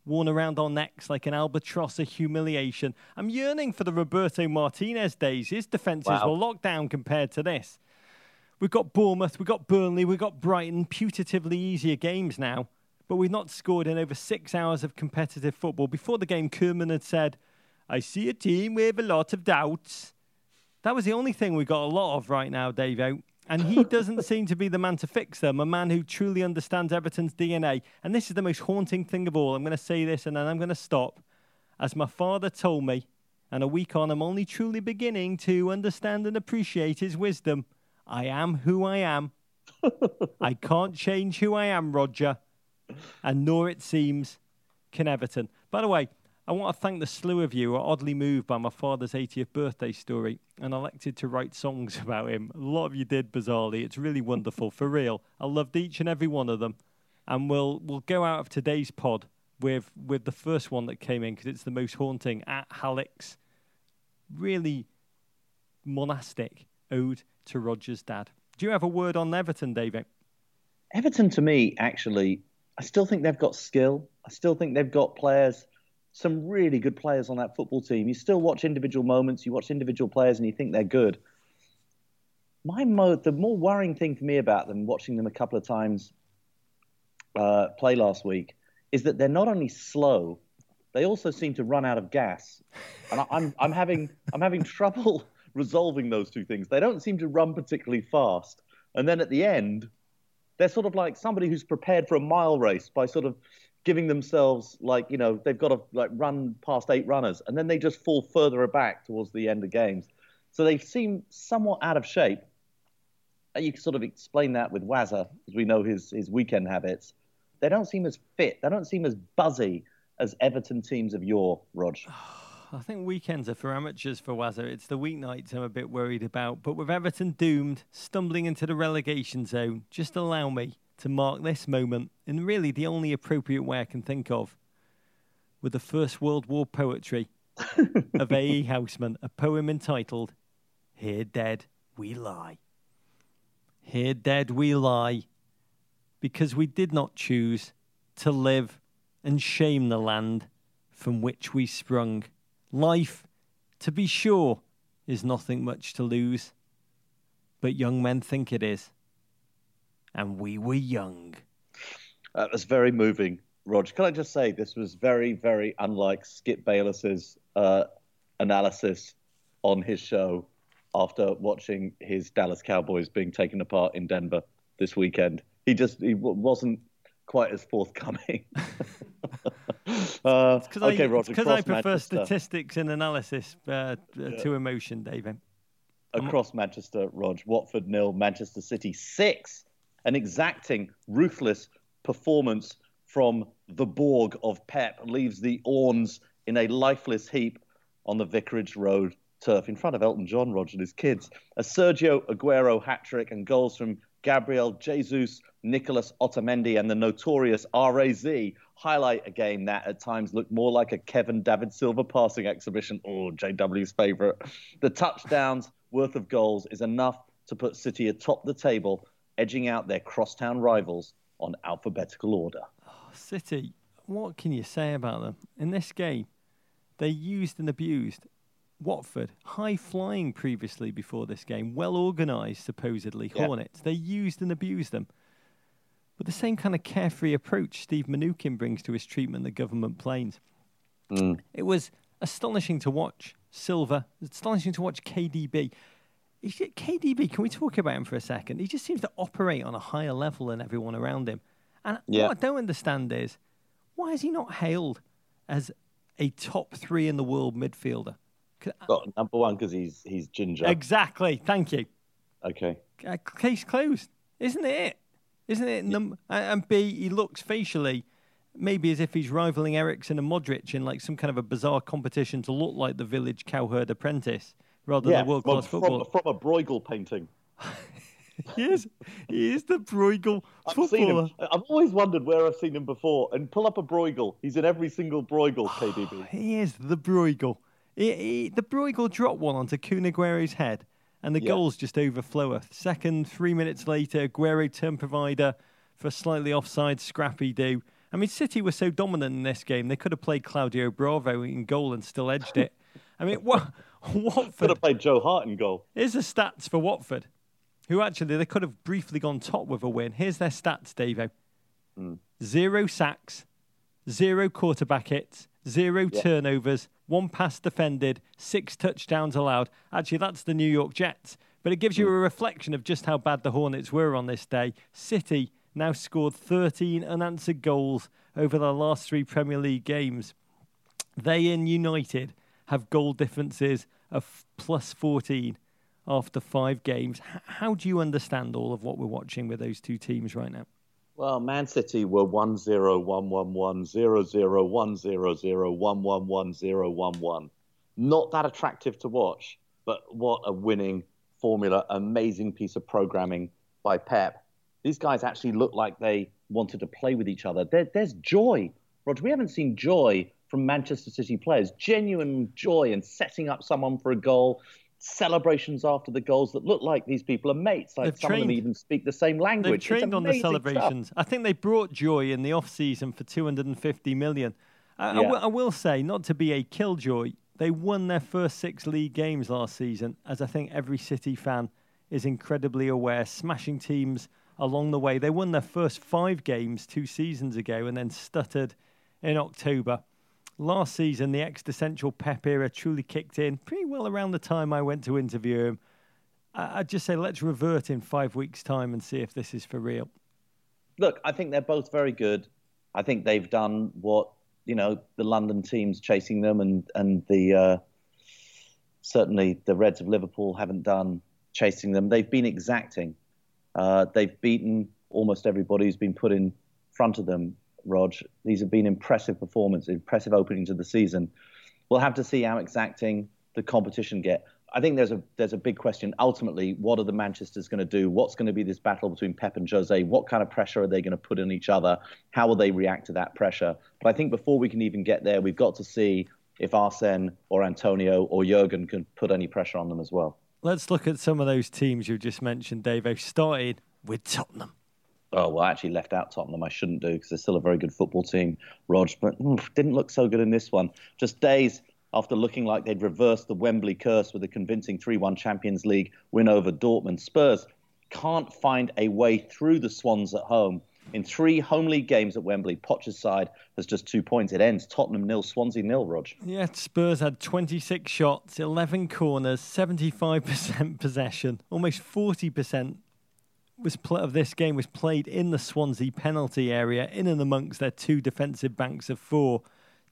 worn around our necks like an albatross of humiliation. I'm yearning for the Roberto Martinez days. His defences Wow. were locked down compared to this. We've got Bournemouth, we've got Burnley, we've got Brighton, putatively easier games now, but we've not scored in over six hours of competitive football. Before the game, Koeman had said, I see a team with a lot of doubts. That was the only thing we got a lot of right now, Davo. And he [LAUGHS] doesn't seem to be the man to fix them, a man who truly understands Everton's DNA. And this is the most haunting thing of all. I'm going to say this and then I'm going to stop. As my father told me, and a week on, I'm only truly beginning to understand and appreciate his wisdom. I am who I am. [LAUGHS] I can't change who I am, Roger. And nor, it seems, can Everton. By the way, I want to thank the slew of you who are oddly moved by my father's 80th birthday story and elected to write songs [LAUGHS] about him. A lot of you did, bizarrely. It's really wonderful, for real. I loved each and every one of them. And we'll, we'll go out of today's pod with, with the first one that came in because it's the most haunting at Halleck's. Really monastic ode to Roger's dad. Do you have a word on Everton, David? Everton, to me, actually, I still think they've got skill. I still think they've got players, some really good players on that football team. You still watch individual moments, you watch individual players, and you think they're good. My mo- the more worrying thing for me about them, watching them a couple of times uh, play last week, is that they're not only slow, they also seem to run out of gas, and I, I'm I'm having I'm having [LAUGHS] trouble resolving those two things. They don't seem to run particularly fast, and then at the end, they're sort of like somebody who's prepared for a mile race by sort of giving themselves like you know they've got to like run past eight runners, and then they just fall further back towards the end of games. So they seem somewhat out of shape. And you can sort of explain that with Wazza, as we know his his weekend habits. They don't seem as fit. They don't seem as buzzy as Everton teams of yore, Rog. [SIGHS] Oh, I think weekends are for amateurs for Wazza. It's the weeknights I'm a bit worried about. But with Everton doomed, stumbling into the relegation zone, just allow me to mark this moment in really the only appropriate way I can think of with the First World War poetry of A.E. Housman, [LAUGHS] a poem entitled Here Dead We Lie. Here dead we lie because we did not choose to live and shame the land from which we sprung. Life, to be sure, is nothing much to lose, but young men think it is. And we were young. That was very moving, Rog. Can I just say this was very, very unlike Skip Bayless's uh, analysis on his show after watching his Dallas Cowboys being taken apart in Denver this weekend. He just he w- wasn't quite as forthcoming. [LAUGHS] [LAUGHS] uh, Because okay, I, because I prefer Manchester- statistics and analysis uh, uh, to emotion, David. across Manchester, Rog. Watford nil, Manchester City six. An exacting, ruthless performance from the Borg of Pep leaves the Orns in a lifeless heap on the Vicarage Road turf in front of Elton John, Rog, and his kids. A Sergio Aguero hat trick and goals from Gabriel Jesus, Nicholas Otamendi, and the notorious RAZ highlight a game that at times looked more like a Kevin David Silva passing exhibition. Oh, JW's favourite. The touchdowns worth of goals is enough to put City atop the table, edging out their crosstown rivals on alphabetical order. City, what can you say about them? In this game, they used and abused Watford, high flying previously before this game, well organised, supposedly, Yeah. Hornets. They used and abused them. But the same kind of carefree approach Steve Mnuchin brings to his treatment of the government planes. Mm. It was astonishing to watch. Silva, astonishing to watch KDB. KDB, can we talk about him for a second? He just seems to operate on a higher level than everyone around him. And yeah. what I don't understand is why is he not hailed as a top three in the world midfielder? Well, number one because he's he's ginger. Exactly. Thank you. Okay. Uh, case closed, isn't it? Isn't it? Num- and B, he looks facially maybe as if he's rivaling Eriksen and Modric in like some kind of a bizarre competition to look like the village cowherd apprentice rather yeah, than world class football. From, from a Bruegel painting. [LAUGHS] he is. He is the Bruegel I've footballer. Seen him. I've always wondered where I've seen him before. And pull up a Bruegel. He's in every single Bruegel, KDB. [SIGHS] he is the Bruegel. He, he, the Bruegel dropped one onto Kun Aguero's head, and the yeah. goals just overfloweth. Second, three minutes later, Aguero turn provider for a slightly offside scrappy do. I mean, City were so dominant in this game, they could have played Claudio Bravo in goal and still edged it. I mean, what? [LAUGHS] Watford could have played Joe Hart in goal. Here's the stats for Watford, who actually they could have briefly gone top with a win. Here's their stats, Davo: mm. zero sacks, zero quarterback hits, zero yeah. turnovers, one pass defended, six touchdowns allowed. Actually, that's the New York Jets, but it gives you mm. a reflection of just how bad the Hornets were on this day. City now scored 13 unanswered goals over their last three Premier League games. They in United have goal differences of plus 14 after five games. how do you understand all of what we're watching with those two teams right now? Well, Man City were 1 0, 1 1 1, 0 0, 1 0 0, 1 1 1, 0 1 1. Not that attractive to watch, but what a winning formula. Amazing piece of programming by Pep. These guys actually look like they wanted to play with each other. There, there's joy. Roger, we haven't seen joy from Manchester City players. Genuine joy in setting up someone for a goal, celebrations after the goals that look like these people are mates. Like They've some trained. of them even speak the same language. They've trained on the celebrations. Stuff. I think they brought joy in the off season for 250 million. I, yeah. I, w- I will say, not to be a killjoy, they won their first six league games last season, as I think every City fan is incredibly aware, smashing teams along the way. They won their first five games two seasons ago and then stuttered in October last season, the existential Pep era truly kicked in pretty well around the time I went to interview him. I'd just say let's revert in five weeks' time and see if this is for real. Look, I think they're both very good. I think they've done what you know the London teams chasing them, and and the uh, certainly the Reds of Liverpool haven't done chasing them. They've been exacting. Uh, they've beaten almost everybody who's been put in front of them. Rog. These have been impressive performances, impressive openings of the season. We'll have to see how exacting the competition get. I think there's a there's a big question. Ultimately, what are the Manchester's going to do? What's going to be this battle between Pep and Jose? What kind of pressure are they going to put on each other? How will they react to that pressure? But I think before we can even get there, we've got to see if Arsene or Antonio or Jurgen can put any pressure on them as well. Let's look at some of those teams you just mentioned, Dave. They've started with Tottenham oh well, I actually left out Tottenham. I shouldn't do because they're still a very good football team, Rog, but didn't look so good in this one. Just days after looking like they'd reversed the Wembley curse with a convincing 3-1 Champions League win over Dortmund, Spurs can't find a way through the Swans at home. In three home league games at Wembley, Poch's side has just two points. It ends Tottenham nil, Swansea nil. Rog. Yeah, Spurs had 26 shots, 11 corners, 75% possession, almost 40% was pl- of this game was played in the Swansea penalty area, in and amongst their two defensive banks of four.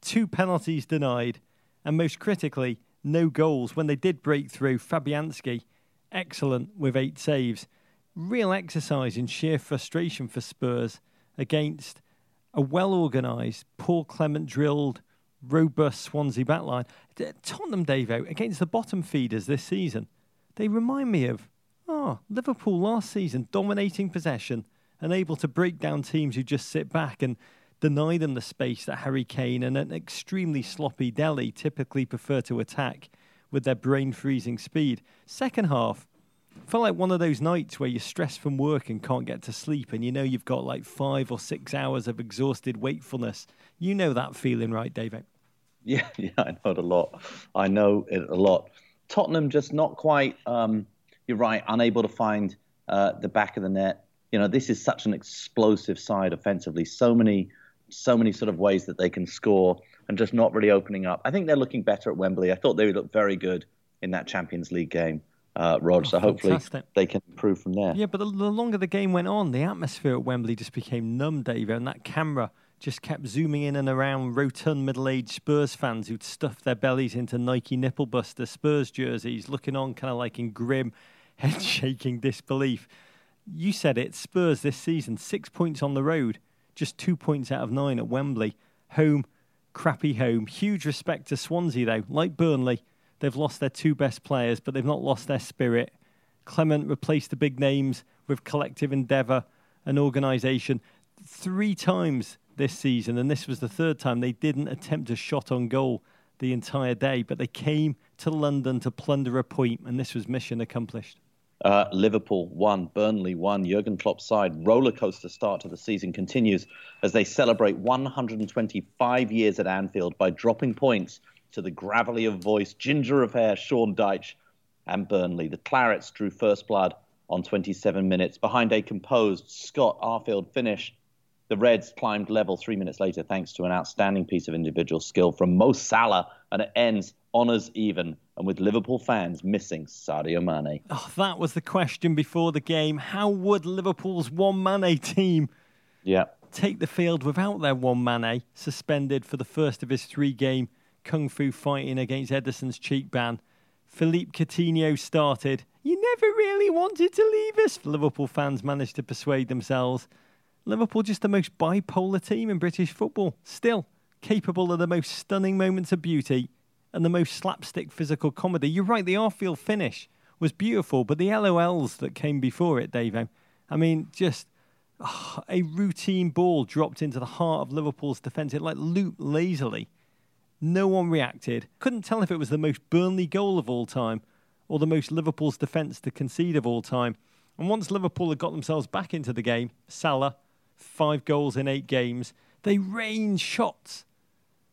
Two penalties denied, and most critically, no goals. When they did break through, Fabianski, excellent with eight saves. Real exercise in sheer frustration for Spurs against a well organised, Paul Clement drilled, robust Swansea backline. Tottenham Davo against the bottom feeders this season. They remind me of Oh, Liverpool last season dominating possession and able to break down teams who just sit back and deny them the space that Harry Kane and an extremely sloppy Dele typically prefer to attack with their brain freezing speed. Second half, felt like one of those nights where you're stressed from work and can't get to sleep and you know you've got like five or six hours of exhausted wakefulness. You know that feeling, right, David? Yeah, [LAUGHS] yeah, I know it a lot. I know it a lot. Tottenham just not quite. Um you're right, unable to find uh, the back of the net. You know, this is such an explosive side offensively. So many, so many sort of ways that they can score. and just not really opening up. I think they're looking better at Wembley. I thought they would look very good in that Champions League game, uh, Rod. Oh, so hopefully fantastic. they can improve from there. Yeah, but the, the, longer the game went on, the atmosphere at Wembley just became numb, Dave, and that camera just kept zooming in and around rotund middle-aged Spurs fans who'd stuffed their bellies into Nike nipple buster Spurs jerseys, looking on kind of like in grim, head-shaking [LAUGHS] disbelief. You said it, Spurs this season, six points on the road, just two points out of nine at Wembley. Home, crappy home. Huge respect to Swansea, though. Like Burnley, they've lost their two best players, but they've not lost their spirit. Clement replaced the big names with collective endeavour and organisation. Three times this season, and this was the third time they didn't attempt a shot on goal the entire day, but they came to London to plunder a point, and this was mission accomplished. Uh, Liverpool won, Burnley won. Jurgen Klopp's side roller coaster start to the season continues as they celebrate 125 years at Anfield by dropping points to the gravelly of voice, ginger of hair Sean Dyche and Burnley. The Clarets drew first blood on 27 minutes behind a composed Scott Arfield finish. The Reds climbed level three minutes later thanks to an outstanding piece of individual skill from Mo Salah, and it ends honours even and with Liverpool fans missing Sadio Mane. Oh, that was the question before the game. How would Liverpool's one Mane team yeah. take the field without their one Mane suspended for the first of his three game kung fu fighting against Ederson's cheek ban? Philippe Coutinho started. You never really wanted to leave us. Liverpool fans managed to persuade themselves. Liverpool just the most bipolar team in British football. Still capable of the most stunning moments of beauty and the most slapstick physical comedy. You're right, the Arfield finish was beautiful, but the LOLs that came before it, Dave, I mean, just oh, a routine ball dropped into the heart of Liverpool's defence. It like looped lazily. No one reacted. Couldn't tell if it was the most Burnley goal of all time or the most Liverpool's defence to concede of all time. And once Liverpool had got themselves back into the game, Salah, five goals in eight games, they rained shots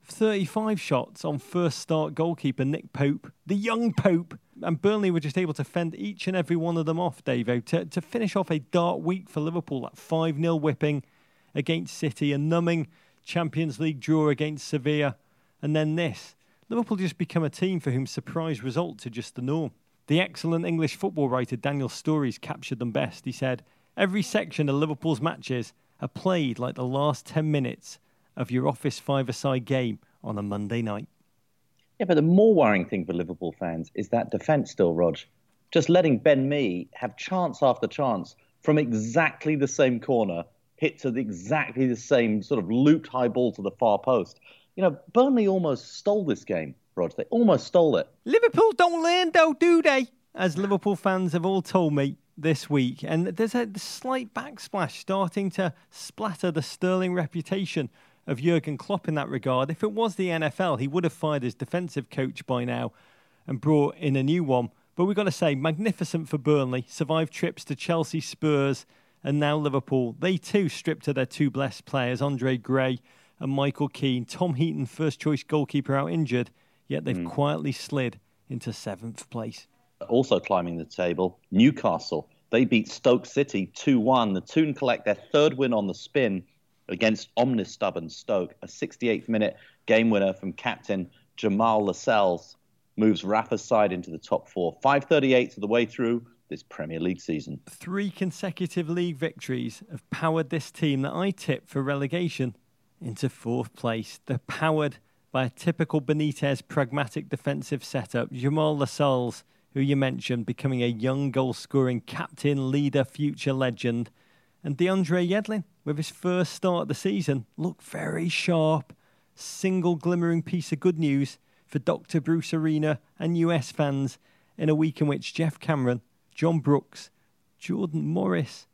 35 shots on first start goalkeeper Nick Pope, the young Pope, and Burnley were just able to fend each and every one of them off, Davo, eh, to, to finish off a dark week for Liverpool, that 5 0 whipping against City, a numbing Champions League draw against Sevilla, and then this. Liverpool just become a team for whom surprise results are just the norm. The excellent English football writer Daniel Storey captured them best. He said, Every section of Liverpool's matches are played like the last 10 minutes of your office five-a-side game on a Monday night. Yeah, but the more worrying thing for Liverpool fans is that defence still, Rog. Just letting Ben Mee have chance after chance from exactly the same corner, hit to the, exactly the same sort of looped high ball to the far post. You know, Burnley almost stole this game, Rog. They almost stole it. Liverpool don't learn, though, do they? As Liverpool fans have all told me this week. And there's a slight backsplash starting to splatter the sterling reputation of Jurgen Klopp in that regard. If it was the NFL, he would have fired his defensive coach by now and brought in a new one. But we've got to say, magnificent for Burnley. Survived trips to Chelsea, Spurs, and now Liverpool. They too stripped to their two blessed players, Andre Gray and Michael Keane. Tom Heaton, first choice goalkeeper, out injured, yet they've mm. quietly slid into seventh place. Also climbing the table, Newcastle. They beat Stoke City 2 1. The Toon collect their third win on the spin against omni-stubborn Stoke. A 68th minute game winner from captain Jamal Lascelles moves Rafa's side into the top four. 538 to the way through this Premier League season. Three consecutive league victories have powered this team that I tipped for relegation into fourth place. They're powered by a typical Benitez pragmatic defensive setup. Jamal Lascelles, who you mentioned, becoming a young goal scoring captain, leader, future legend. And DeAndre Yedlin, with his first start of the season, looked very sharp. Single glimmering piece of good news for Dr. Bruce Arena and US fans in a week in which Geoff Cameron, John Brooks, Jordan Morris,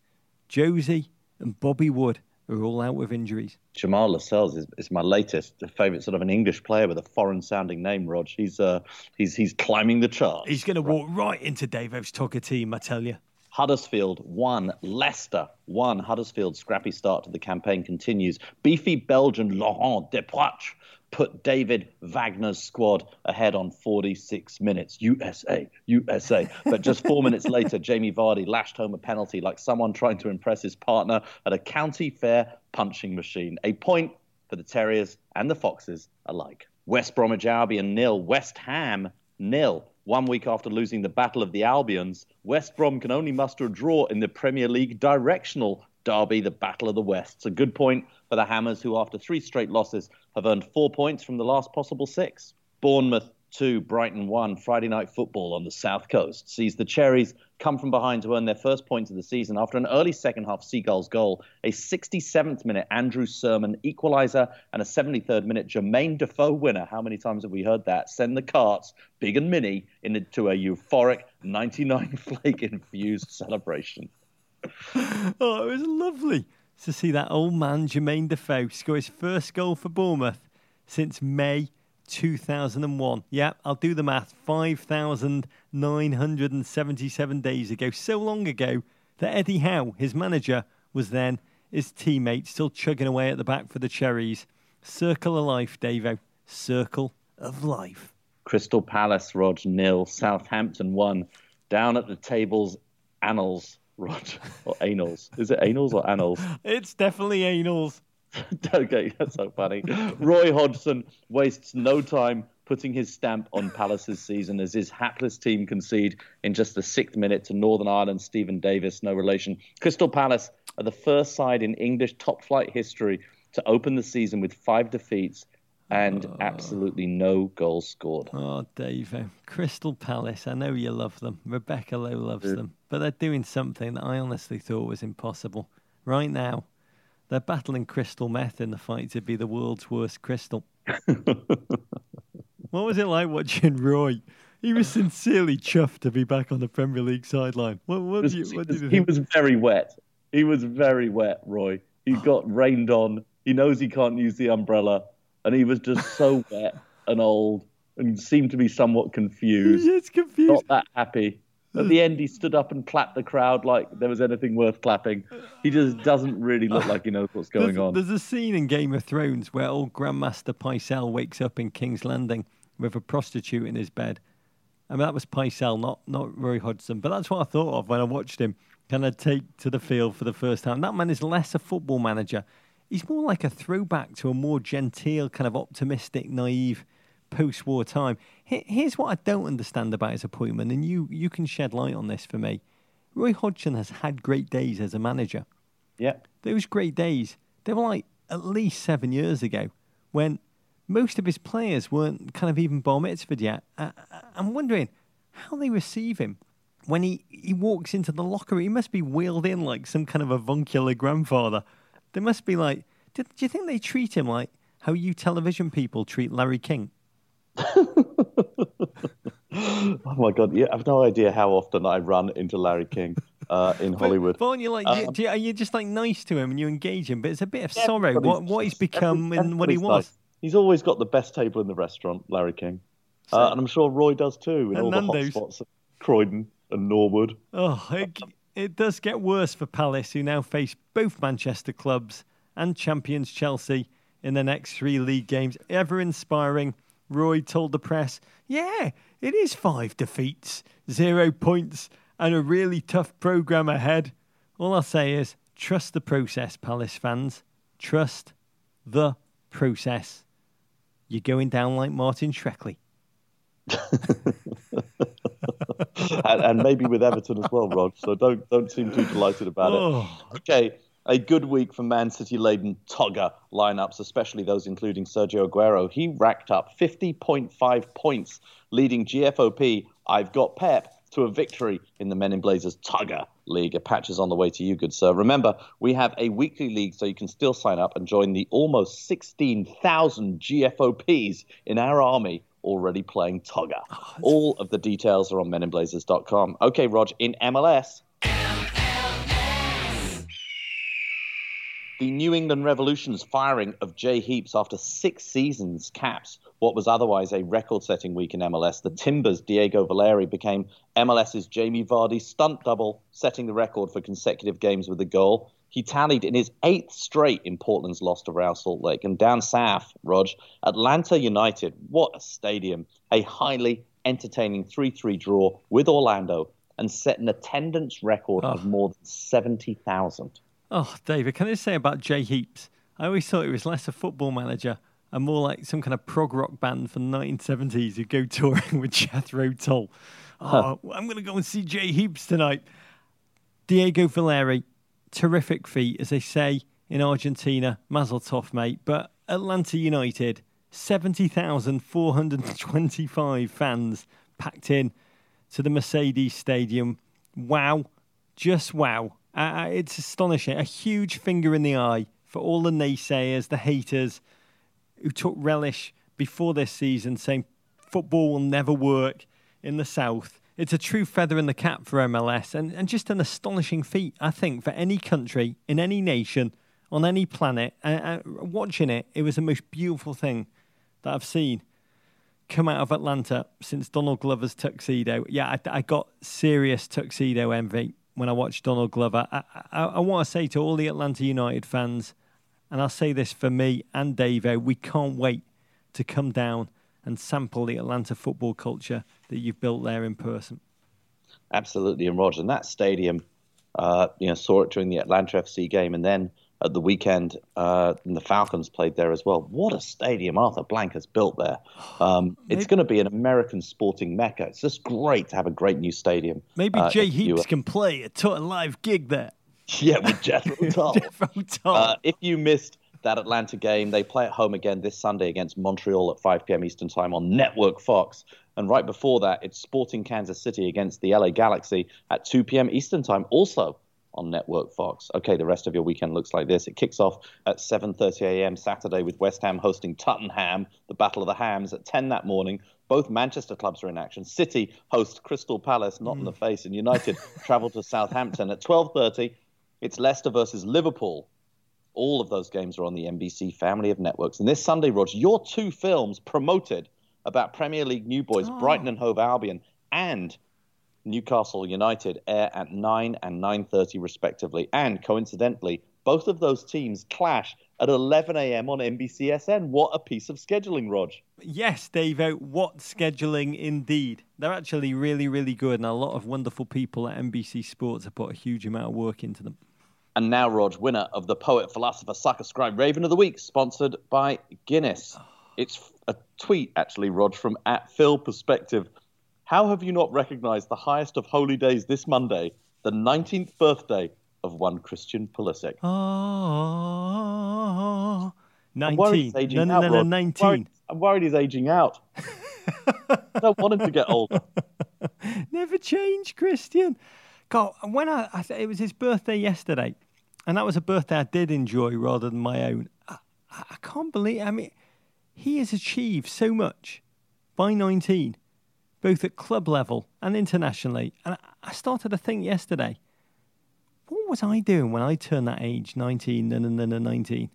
Jozy, and Bobby Wood are all out with injuries. Jamal Lascelles is, is my latest favourite sort of an English player with a foreign sounding name, Rog. He's uh he's he's climbing the charts. He's gonna walk right into Davo's Togga team, I tell you. Huddersfield 1, Leicester 1. Huddersfield's scrappy start to the campaign continues. Beefy Belgian Laurent Depoitre put David Wagner's squad ahead on 46 minutes. USA, USA. But just four [LAUGHS] minutes later, Jamie Vardy lashed home a penalty like someone trying to impress his partner at a county fair punching machine. A point for the Terriers and the Foxes alike. West Bromwich Albion nil, West Ham nil. One week after losing the Battle of the Albions, West Brom can only muster a draw in the Premier League directional derby, the Battle of the West. It's a good point for the Hammers, who after three straight losses have earned four points from the last possible six. Bournemouth 2, Brighton 1, Friday night football on the South Coast sees the Cherries come from behind to earn their first points of the season after an early second half Seagulls goal, a 67th minute Andrew Surman equaliser, and a 73rd minute Jermaine Defoe winner. How many times have we heard that? Send the carts, big and mini, into a euphoric 99 [LAUGHS] flake infused celebration. [LAUGHS] Oh, it was lovely to see that old man, Jermaine Defoe, score his first goal for Bournemouth since May 2001. Yeah, I'll do the math. 5,977 days ago. So long ago that Eddie Howe, his manager, was then his teammate, still chugging away at the back for the Cherries. Circle of life, Davo. Circle of life. Crystal Palace, Rog, nil. Southampton, one. Down at the table's annals, Rog. Or anals. Is it anals or annals? [LAUGHS] It's definitely anals. [LAUGHS] okay, that's so funny. Roy Hodgson wastes no time putting his stamp on Palace's season as his hapless team concede in just the sixth minute to Northern Ireland Steven Davis, no relation. Crystal Palace are the first side in English top flight history to open the season with five defeats and oh. absolutely no goals scored. Oh, Dave, um, Crystal Palace, I know you love them. Rebecca Lowe loves yeah. them, but they're doing something that I honestly thought was impossible. Right now, they're battling crystal meth in the fight to be the world's worst crystal. [LAUGHS] what was it like watching Roy? He was sincerely chuffed to be back on the Premier League sideline. What, what, was, you, what did you He was very wet. He was very wet, Roy. He [SIGHS] got rained on. He knows he can't use the umbrella, and he was just so [LAUGHS] wet and old and seemed to be somewhat confused. It's confused. Not that happy. At the end, he stood up and clapped the crowd like there was anything worth clapping. He just doesn't really look like he knows what's going there's, on. There's a scene in Game of Thrones where old Grandmaster Pycelle wakes up in King's Landing with a prostitute in his bed. I mean, that was Pycelle, not not Roy Hodgson. But that's what I thought of when I watched him kind of take to the field for the first time. That man is less a football manager. He's more like a throwback to a more genteel, kind of optimistic, naive post war time. Here's what I don't understand about his appointment, and you, you can shed light on this for me. Roy Hodgson has had great days as a manager. Yeah. Those great days, they were like at least seven years ago when most of his players weren't kind of even bar mitzvahed yet. I, am wondering how they receive him when he, he walks into the locker. He must be wheeled in like some kind of avuncular grandfather. They must be like, do, do you think they treat him like how you television people treat Larry King? [LAUGHS] oh my god! Yeah, I've no idea how often I run into Larry King uh, in [LAUGHS] Hollywood. But, you like, um, you, are you just like nice to him and you engage him? But it's a bit of yeah, sorrow what what he's become and what he was. Nice. He's always got the best table in the restaurant, Larry King, so, uh, and I'm sure Roy does too in all Nando's. the hot spots, of Croydon and Norwood. Oh, it, it does get worse for Palace, who now face both Manchester clubs and champions Chelsea in the next three league games. Ever inspiring Roy told the press, Yeah, it is five defeats, zero points, and a really tough programme ahead. All I'll say is trust the process, Palace fans. Trust the process. You're going down like Martin Shkreli. [LAUGHS] and, and, maybe with Everton as well, Rod. So don't don't seem too delighted about oh. it. Okay, a good week for Man City laden Togga lineups, especially those including Sergio Aguero. He racked up 50.5 points, leading GFOP I've Got Pep to a victory in the Men in Blazers Togga League. A patch is on the way to you, good sir. Remember, we have a weekly league, so you can still sign up and join the almost 16,000 GFOPs in our army already playing Togga. Oh, All of the details are on meninblazers.com. Okay, Rog, in MLS. The New England Revolution's firing of Jay Heaps after six seasons caps what was otherwise a record setting week in MLS. The Timbers' Diego Valeri became MLS's Jamie Vardy stunt double, setting the record for consecutive games with a goal. He tallied in his eighth straight in Portland's loss to Real Salt Lake. And down south, Rog, Atlanta United, what a stadium. A highly entertaining 3 3 draw with Orlando and set an attendance record oh. of more than 70,000. Oh, David, can I say about Jay Heaps? I always thought he was less a football manager and more like some kind of prog rock band from the 1970s who go touring [LAUGHS] with Jethro Tull. Oh, huh. I'm going to go and see Jay Heaps tonight. Diego Valeri, terrific feat, as they say in Argentina. Mazel tov, mate. But Atlanta United, 70,425 fans packed in to the Mercedes Stadium. Wow. Just wow. Uh, it's astonishing. A huge finger in the eye for all the naysayers, the haters who took relish before this season saying football will never work in the South. It's a true feather in the cap for MLS and, and just an astonishing feat, I think, for any country, in any nation, on any planet. Uh, watching it, it was the most beautiful thing that I've seen come out of Atlanta since Donald Glover's tuxedo. Yeah, I, I got serious tuxedo envy when I watched Donald Glover. I, I, I want to say to all the Atlanta United fans, and I'll say this for me and Davo, we can't wait to come down and sample the Atlanta football culture that you've built there in person. Absolutely, and Roger, and that stadium, uh, you know, saw it during the Atlanta FC game, and then at the weekend, uh, the Falcons played there as well. What a stadium Arthur Blank has built there. Um, it's going to be an American sporting mecca. It's just great to have a great new stadium. Maybe uh, Jay Heaps can play a live gig there. [LAUGHS] Yeah, with Jethro [LAUGHS] Tull. Uh, if you missed that Atlanta game, they play at home again this Sunday against Montreal at 5 p.m. Eastern Time on Network Fox. And right before that, it's Sporting Kansas City against the LA Galaxy at 2 p.m. Eastern Time, also on Network Fox. Okay, the rest of your weekend looks like this. It kicks off at 7:30 a.m. Saturday with West Ham hosting Tottenham, the Battle of the Hams at 10 that morning. Both Manchester clubs are in action. City host Crystal Palace, not mm. in the face, and United [LAUGHS] travel to Southampton at 12:30. It's Leicester versus Liverpool. All of those games are on the NBC family of networks. And this Sunday, Roger, your two films promoted about Premier League new boys, oh. Brighton and Hove Albion, and Newcastle United air at 9 and 9:30 respectively. And coincidentally, both of those teams clash at 11 a.m. on NBCSN. What a piece of scheduling, Rog. Yes, Dave. Uh, what scheduling indeed. They're actually really, really good, and a lot of wonderful people at NBC Sports have put a huge amount of work into them. And now, Rog, winner of the Poet, Philosopher, Sucker, Scribe, Raven of the Week, sponsored by Guinness. Oh. It's a tweet, actually, Rog, from at Phil Perspective how have you not recognized the highest of holy days this Monday, the 19th birthday of one Christian Pulisic? Oh, 19. No, no, no, no, 19. I'm worried, I'm worried he's aging out. I [LAUGHS] don't want him to get older. [LAUGHS] Never change, Christian. God, when I, I it was his birthday yesterday, and that was a birthday I did enjoy rather than my own. I, I can't believe. I mean, he has achieved so much by 19 both at club level and internationally. And I started to think yesterday, what was I doing when I turned that age, 19 and then 19?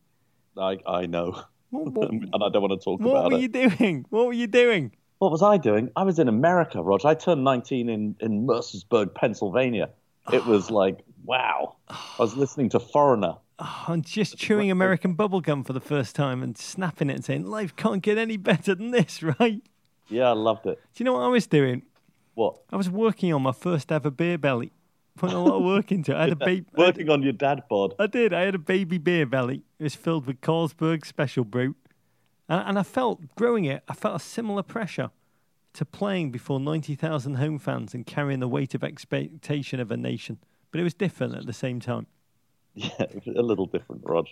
I, I know. What, [LAUGHS] what, and I don't want to talk about it. What were you doing? What were you doing? What was I doing? I was in America, Roger. I turned 19 in, in Mercersburg, Pennsylvania. It was like, wow. I was listening to Foreigner. [SIGHS] Oh, and just chewing American bubblegum for the first time and snapping it and saying, life can't get any better than this, [LAUGHS] right? Yeah, I loved it. Do you know what I was doing? What? I was working on my first ever beer belly. Putting a lot of work into it. I had a [LAUGHS] baby. Working on your dad bod. I did. I had a baby beer belly. It was filled with Carlsberg Special Brew, and, and I felt growing it. I felt a similar pressure to playing before ninety thousand home fans and carrying the weight of expectation of a nation. But it was different at the same time. [LAUGHS] Yeah, a little different, Rog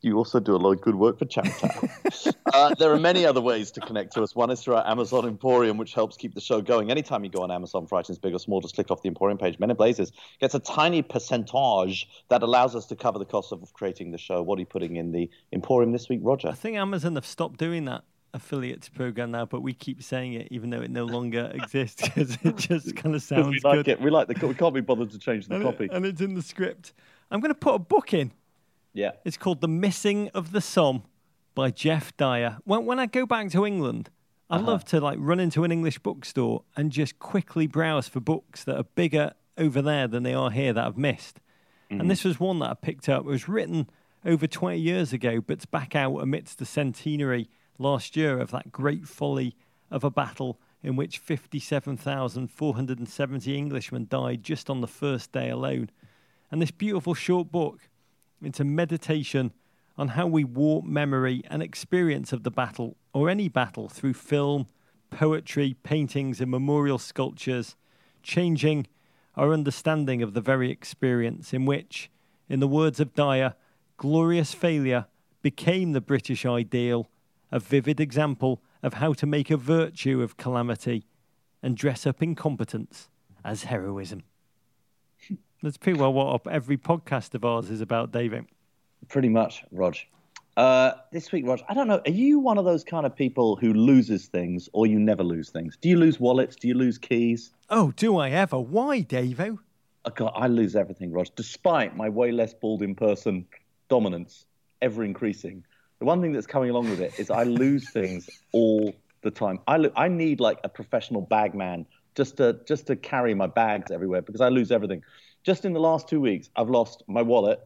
you also do a lot of good work for Chapter. [LAUGHS] uh, there are many other ways to connect to us. One is through our Amazon Emporium, which helps keep the show going. Anytime you go on Amazon for items big or small, just click off the Emporium page. Men in Blazers gets a tiny percentage that allows us to cover the cost of creating the show. What are you putting in the Emporium this week, Roger? I think Amazon have stopped doing that affiliates program now, but we keep saying it even though it no longer [LAUGHS] exists because it just kind of sounds we like good. It. We like the. We can't be bothered to change the and copy, it, and it's in the script. I'm going to put a book in yeah. It's called The Missing of the Somme by Geoff Dyer. When, when I go back to England, I uh-huh. love to like run into an English bookstore and just quickly browse for books that are bigger over there than they are here that I've missed. Mm-hmm. And this was one that I picked up. It was written over 20 years ago, but it's back out amidst the centenary last year of that great folly of a battle in which 57,470 Englishmen died just on the first day alone. And this beautiful short book it's a meditation on how we warp memory and experience of the battle, or any battle, through film, poetry, paintings, and memorial sculptures, changing our understanding of the very experience in which, in the words of Dyer, glorious failure became the British ideal, a vivid example of how to make a virtue of calamity and dress up incompetence as heroism. That's pretty well what every podcast of ours is about, David. Pretty much, Rog. Uh, this week, Rog, I don't know. Are you one of those kind of people who loses things or you never lose things? Do you lose wallets? Do you lose keys? Oh, do I ever? Why, Davo? Oh, God, I lose everything, Rog, despite my way less bald in person dominance ever increasing. The one thing that's coming along with it is I lose things [LAUGHS] all the time. I, lo- I need like a professional bag man just to just to carry my bags everywhere because I lose everything. Just in the last two weeks, I've lost my wallet.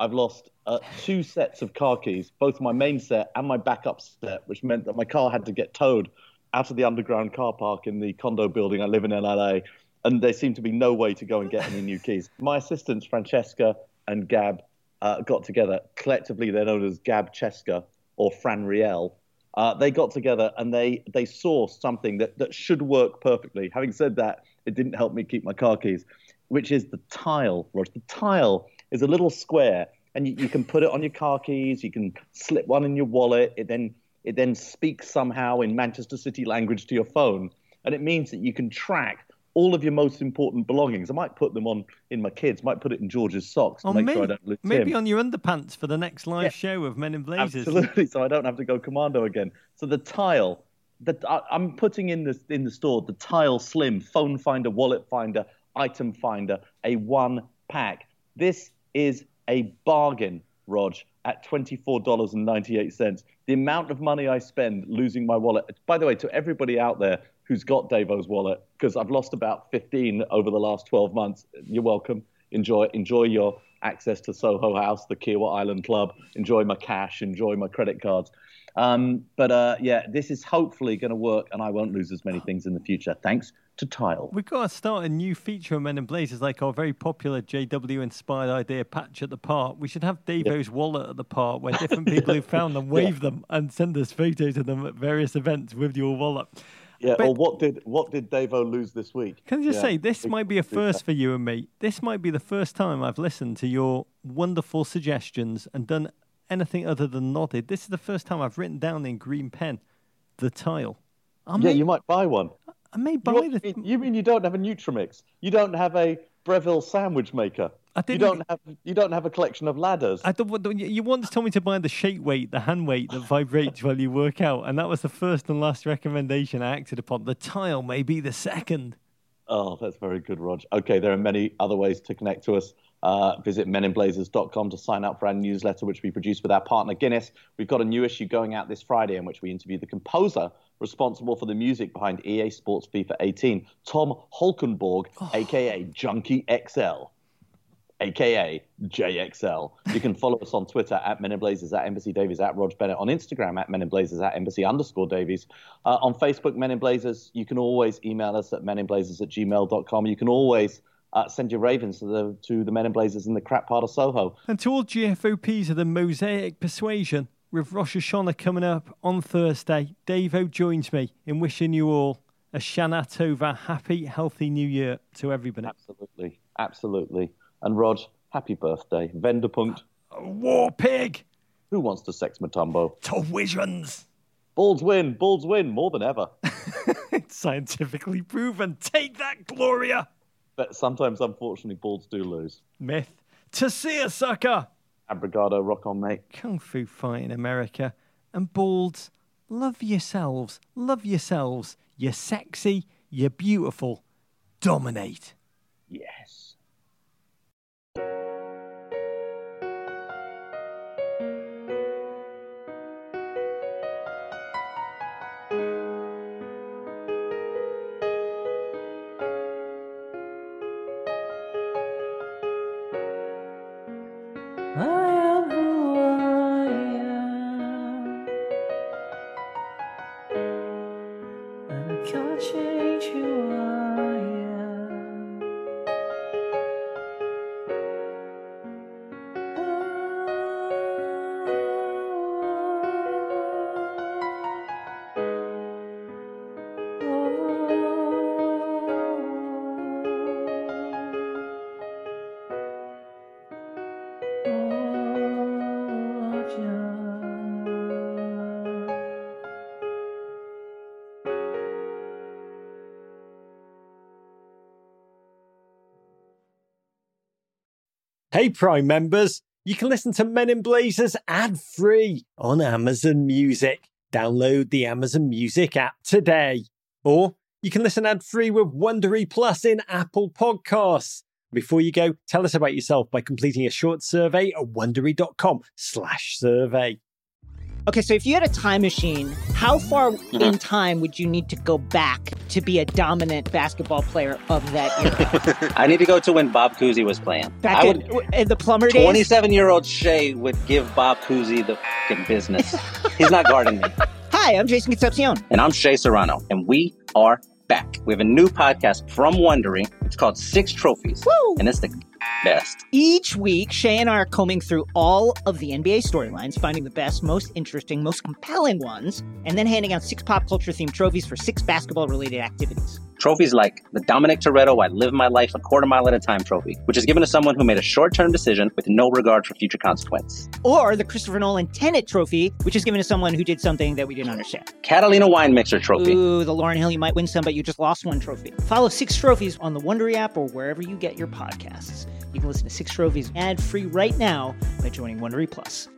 I've lost uh, two sets of car keys, both my main set and my backup set, which meant that my car had to get towed out of the underground car park in the condo building I live in LA. And there seemed to be no way to go and get any new keys. My assistants, Francesca and Gab, uh, got together. Collectively, they're known as Gab Cheska or Fran Riel. Uh, they got together and they they saw something that, that should work perfectly. Having said that, it didn't help me keep my car keys which is the tile, Roger. The tile is a little square, and you, you, can put it on your car keys. You can slip one in your wallet. It then it then speaks somehow in Manchester City language to your phone, and it means that you can track all of your most important belongings. I might put them on in my kids. Might put it in George's socks to oh, make maybe, sure I don't lose Maybe him. on your underpants for the next live yeah, show of Men in Blazers. Absolutely, so I don't have to go commando again. So the tile. That I'm putting in the in the store the Tile Slim phone finder, wallet finder, item finder, a one pack. This is a bargain, Rog, at $24.98. The amount of money I spend losing my wallet. By the way, to everybody out there who's got Davo's wallet, because I've lost about 15 over the last 12 months, you're welcome. Enjoy, enjoy your access to Soho House, the Kiawah Island Club. Enjoy my cash, enjoy my credit cards. Um, but uh, yeah, this is hopefully going to work, and I won't lose as many things in the future. Thanks to Tile. We've got to start a new feature of Men in Blazers, like our very popular JW inspired idea patch at the park. We should have Davo's yep. wallet at the park where different people who found them [LAUGHS] wave yeah. them and send us photos of them at various events with your wallet. Yeah, but, or what did what did Davo lose this week? Can I just yeah. say this might be a first for you and me. This might be the first time I've listened to your wonderful suggestions and done anything other than nodded. This is the first time I've written down in green pen the tile. I yeah, you might buy one. I may buy you, the. You mean you don't have a Nutrimix? You don't have a Breville sandwich maker? I you don't have you don't have a collection of ladders. I don't, you once told me to buy the shake weight, the hand weight that vibrates while you work out, and that was the first and last recommendation I acted upon. The tile may be the second. Oh, that's very good, Rog. Okay, there are many other ways to connect to us. Uh, visit meninblazers.com to sign up for our newsletter, which we produce with our partner Guinness. We've got a new issue going out this Friday in which we interview the composer responsible for the music behind EA Sports FIFA 18, Tom Holkenborg, oh. aka Junkie XL. AKA JXL. You can follow us on Twitter at Men in Blazers, at Embassy Davies, at Rog Bennett, on Instagram at Men in Blazers, at Embassy underscore Davies. Uh, on Facebook, Men in Blazers, you can always email us at meninblazers at gmail.com. You can always uh, send your ravens to the to the Men in Blazers in the crap part of Soho. And to all GFOPs of the Mosaic Persuasion, with Rosh Hashanah coming up on Thursday, Davo joins me in wishing you all a Shana Tova, happy, healthy New Year to everybody. Absolutely, absolutely. And Rod, happy birthday, Venderpunkt. War pig. Who wants to sex Mutombo? Televisions. Bulls win. Bulls win more than ever. [LAUGHS] it's scientifically proven. Take that, Gloria. But sometimes, unfortunately, balls do lose. Myth. To see a sucker. Abrigado, rock on, mate. Kung Fu fight in America. And balds, love yourselves. Love yourselves. You're sexy. You're beautiful. Dominate. Yes. Ah. Hey, Prime members, you can listen to Men in Blazers ad free on Amazon Music. Download the Amazon Music app today. Or you can listen ad free with Wondery Plus in Apple Podcasts. Before you go, tell us about yourself by completing a short survey at wondery.com slash survey. Okay, so if you had a time machine, how far Mm-hmm. in time would you need to go back to be a dominant basketball player of that era? [LAUGHS] I need to go to when Bob Cousy was playing. Back I in, would. in the plumber days? 27 year old Shea would give Bob Cousy the fing business. [LAUGHS] He's not guarding me. Hi, I'm Jason Concepcion. And I'm Shea Serrano, and we are back. We have a new podcast from Wondery. It's called Six Trophies, Woo! and it's the best. Each week, Shea and I are combing through all of the NBA storylines, finding the best, most interesting, most compelling ones, and then handing out six pop culture themed trophies for six basketball related activities. Trophies like the Dominic Toretto I Live My Life a Quarter Mile at a Time trophy, which is given to someone who made a short term decision with no regard for future consequence. Or the Christopher Nolan Tenet Trophy, which is given to someone who did something that we didn't understand. Catalina Wine Mixer trophy. Ooh, the Lauryn Hill, you might win some, but you just lost one trophy. Follow Six Trophies on the Wondery app or wherever you get your podcasts. You can listen to Six Trophies ad free right now by joining Wondery Plus.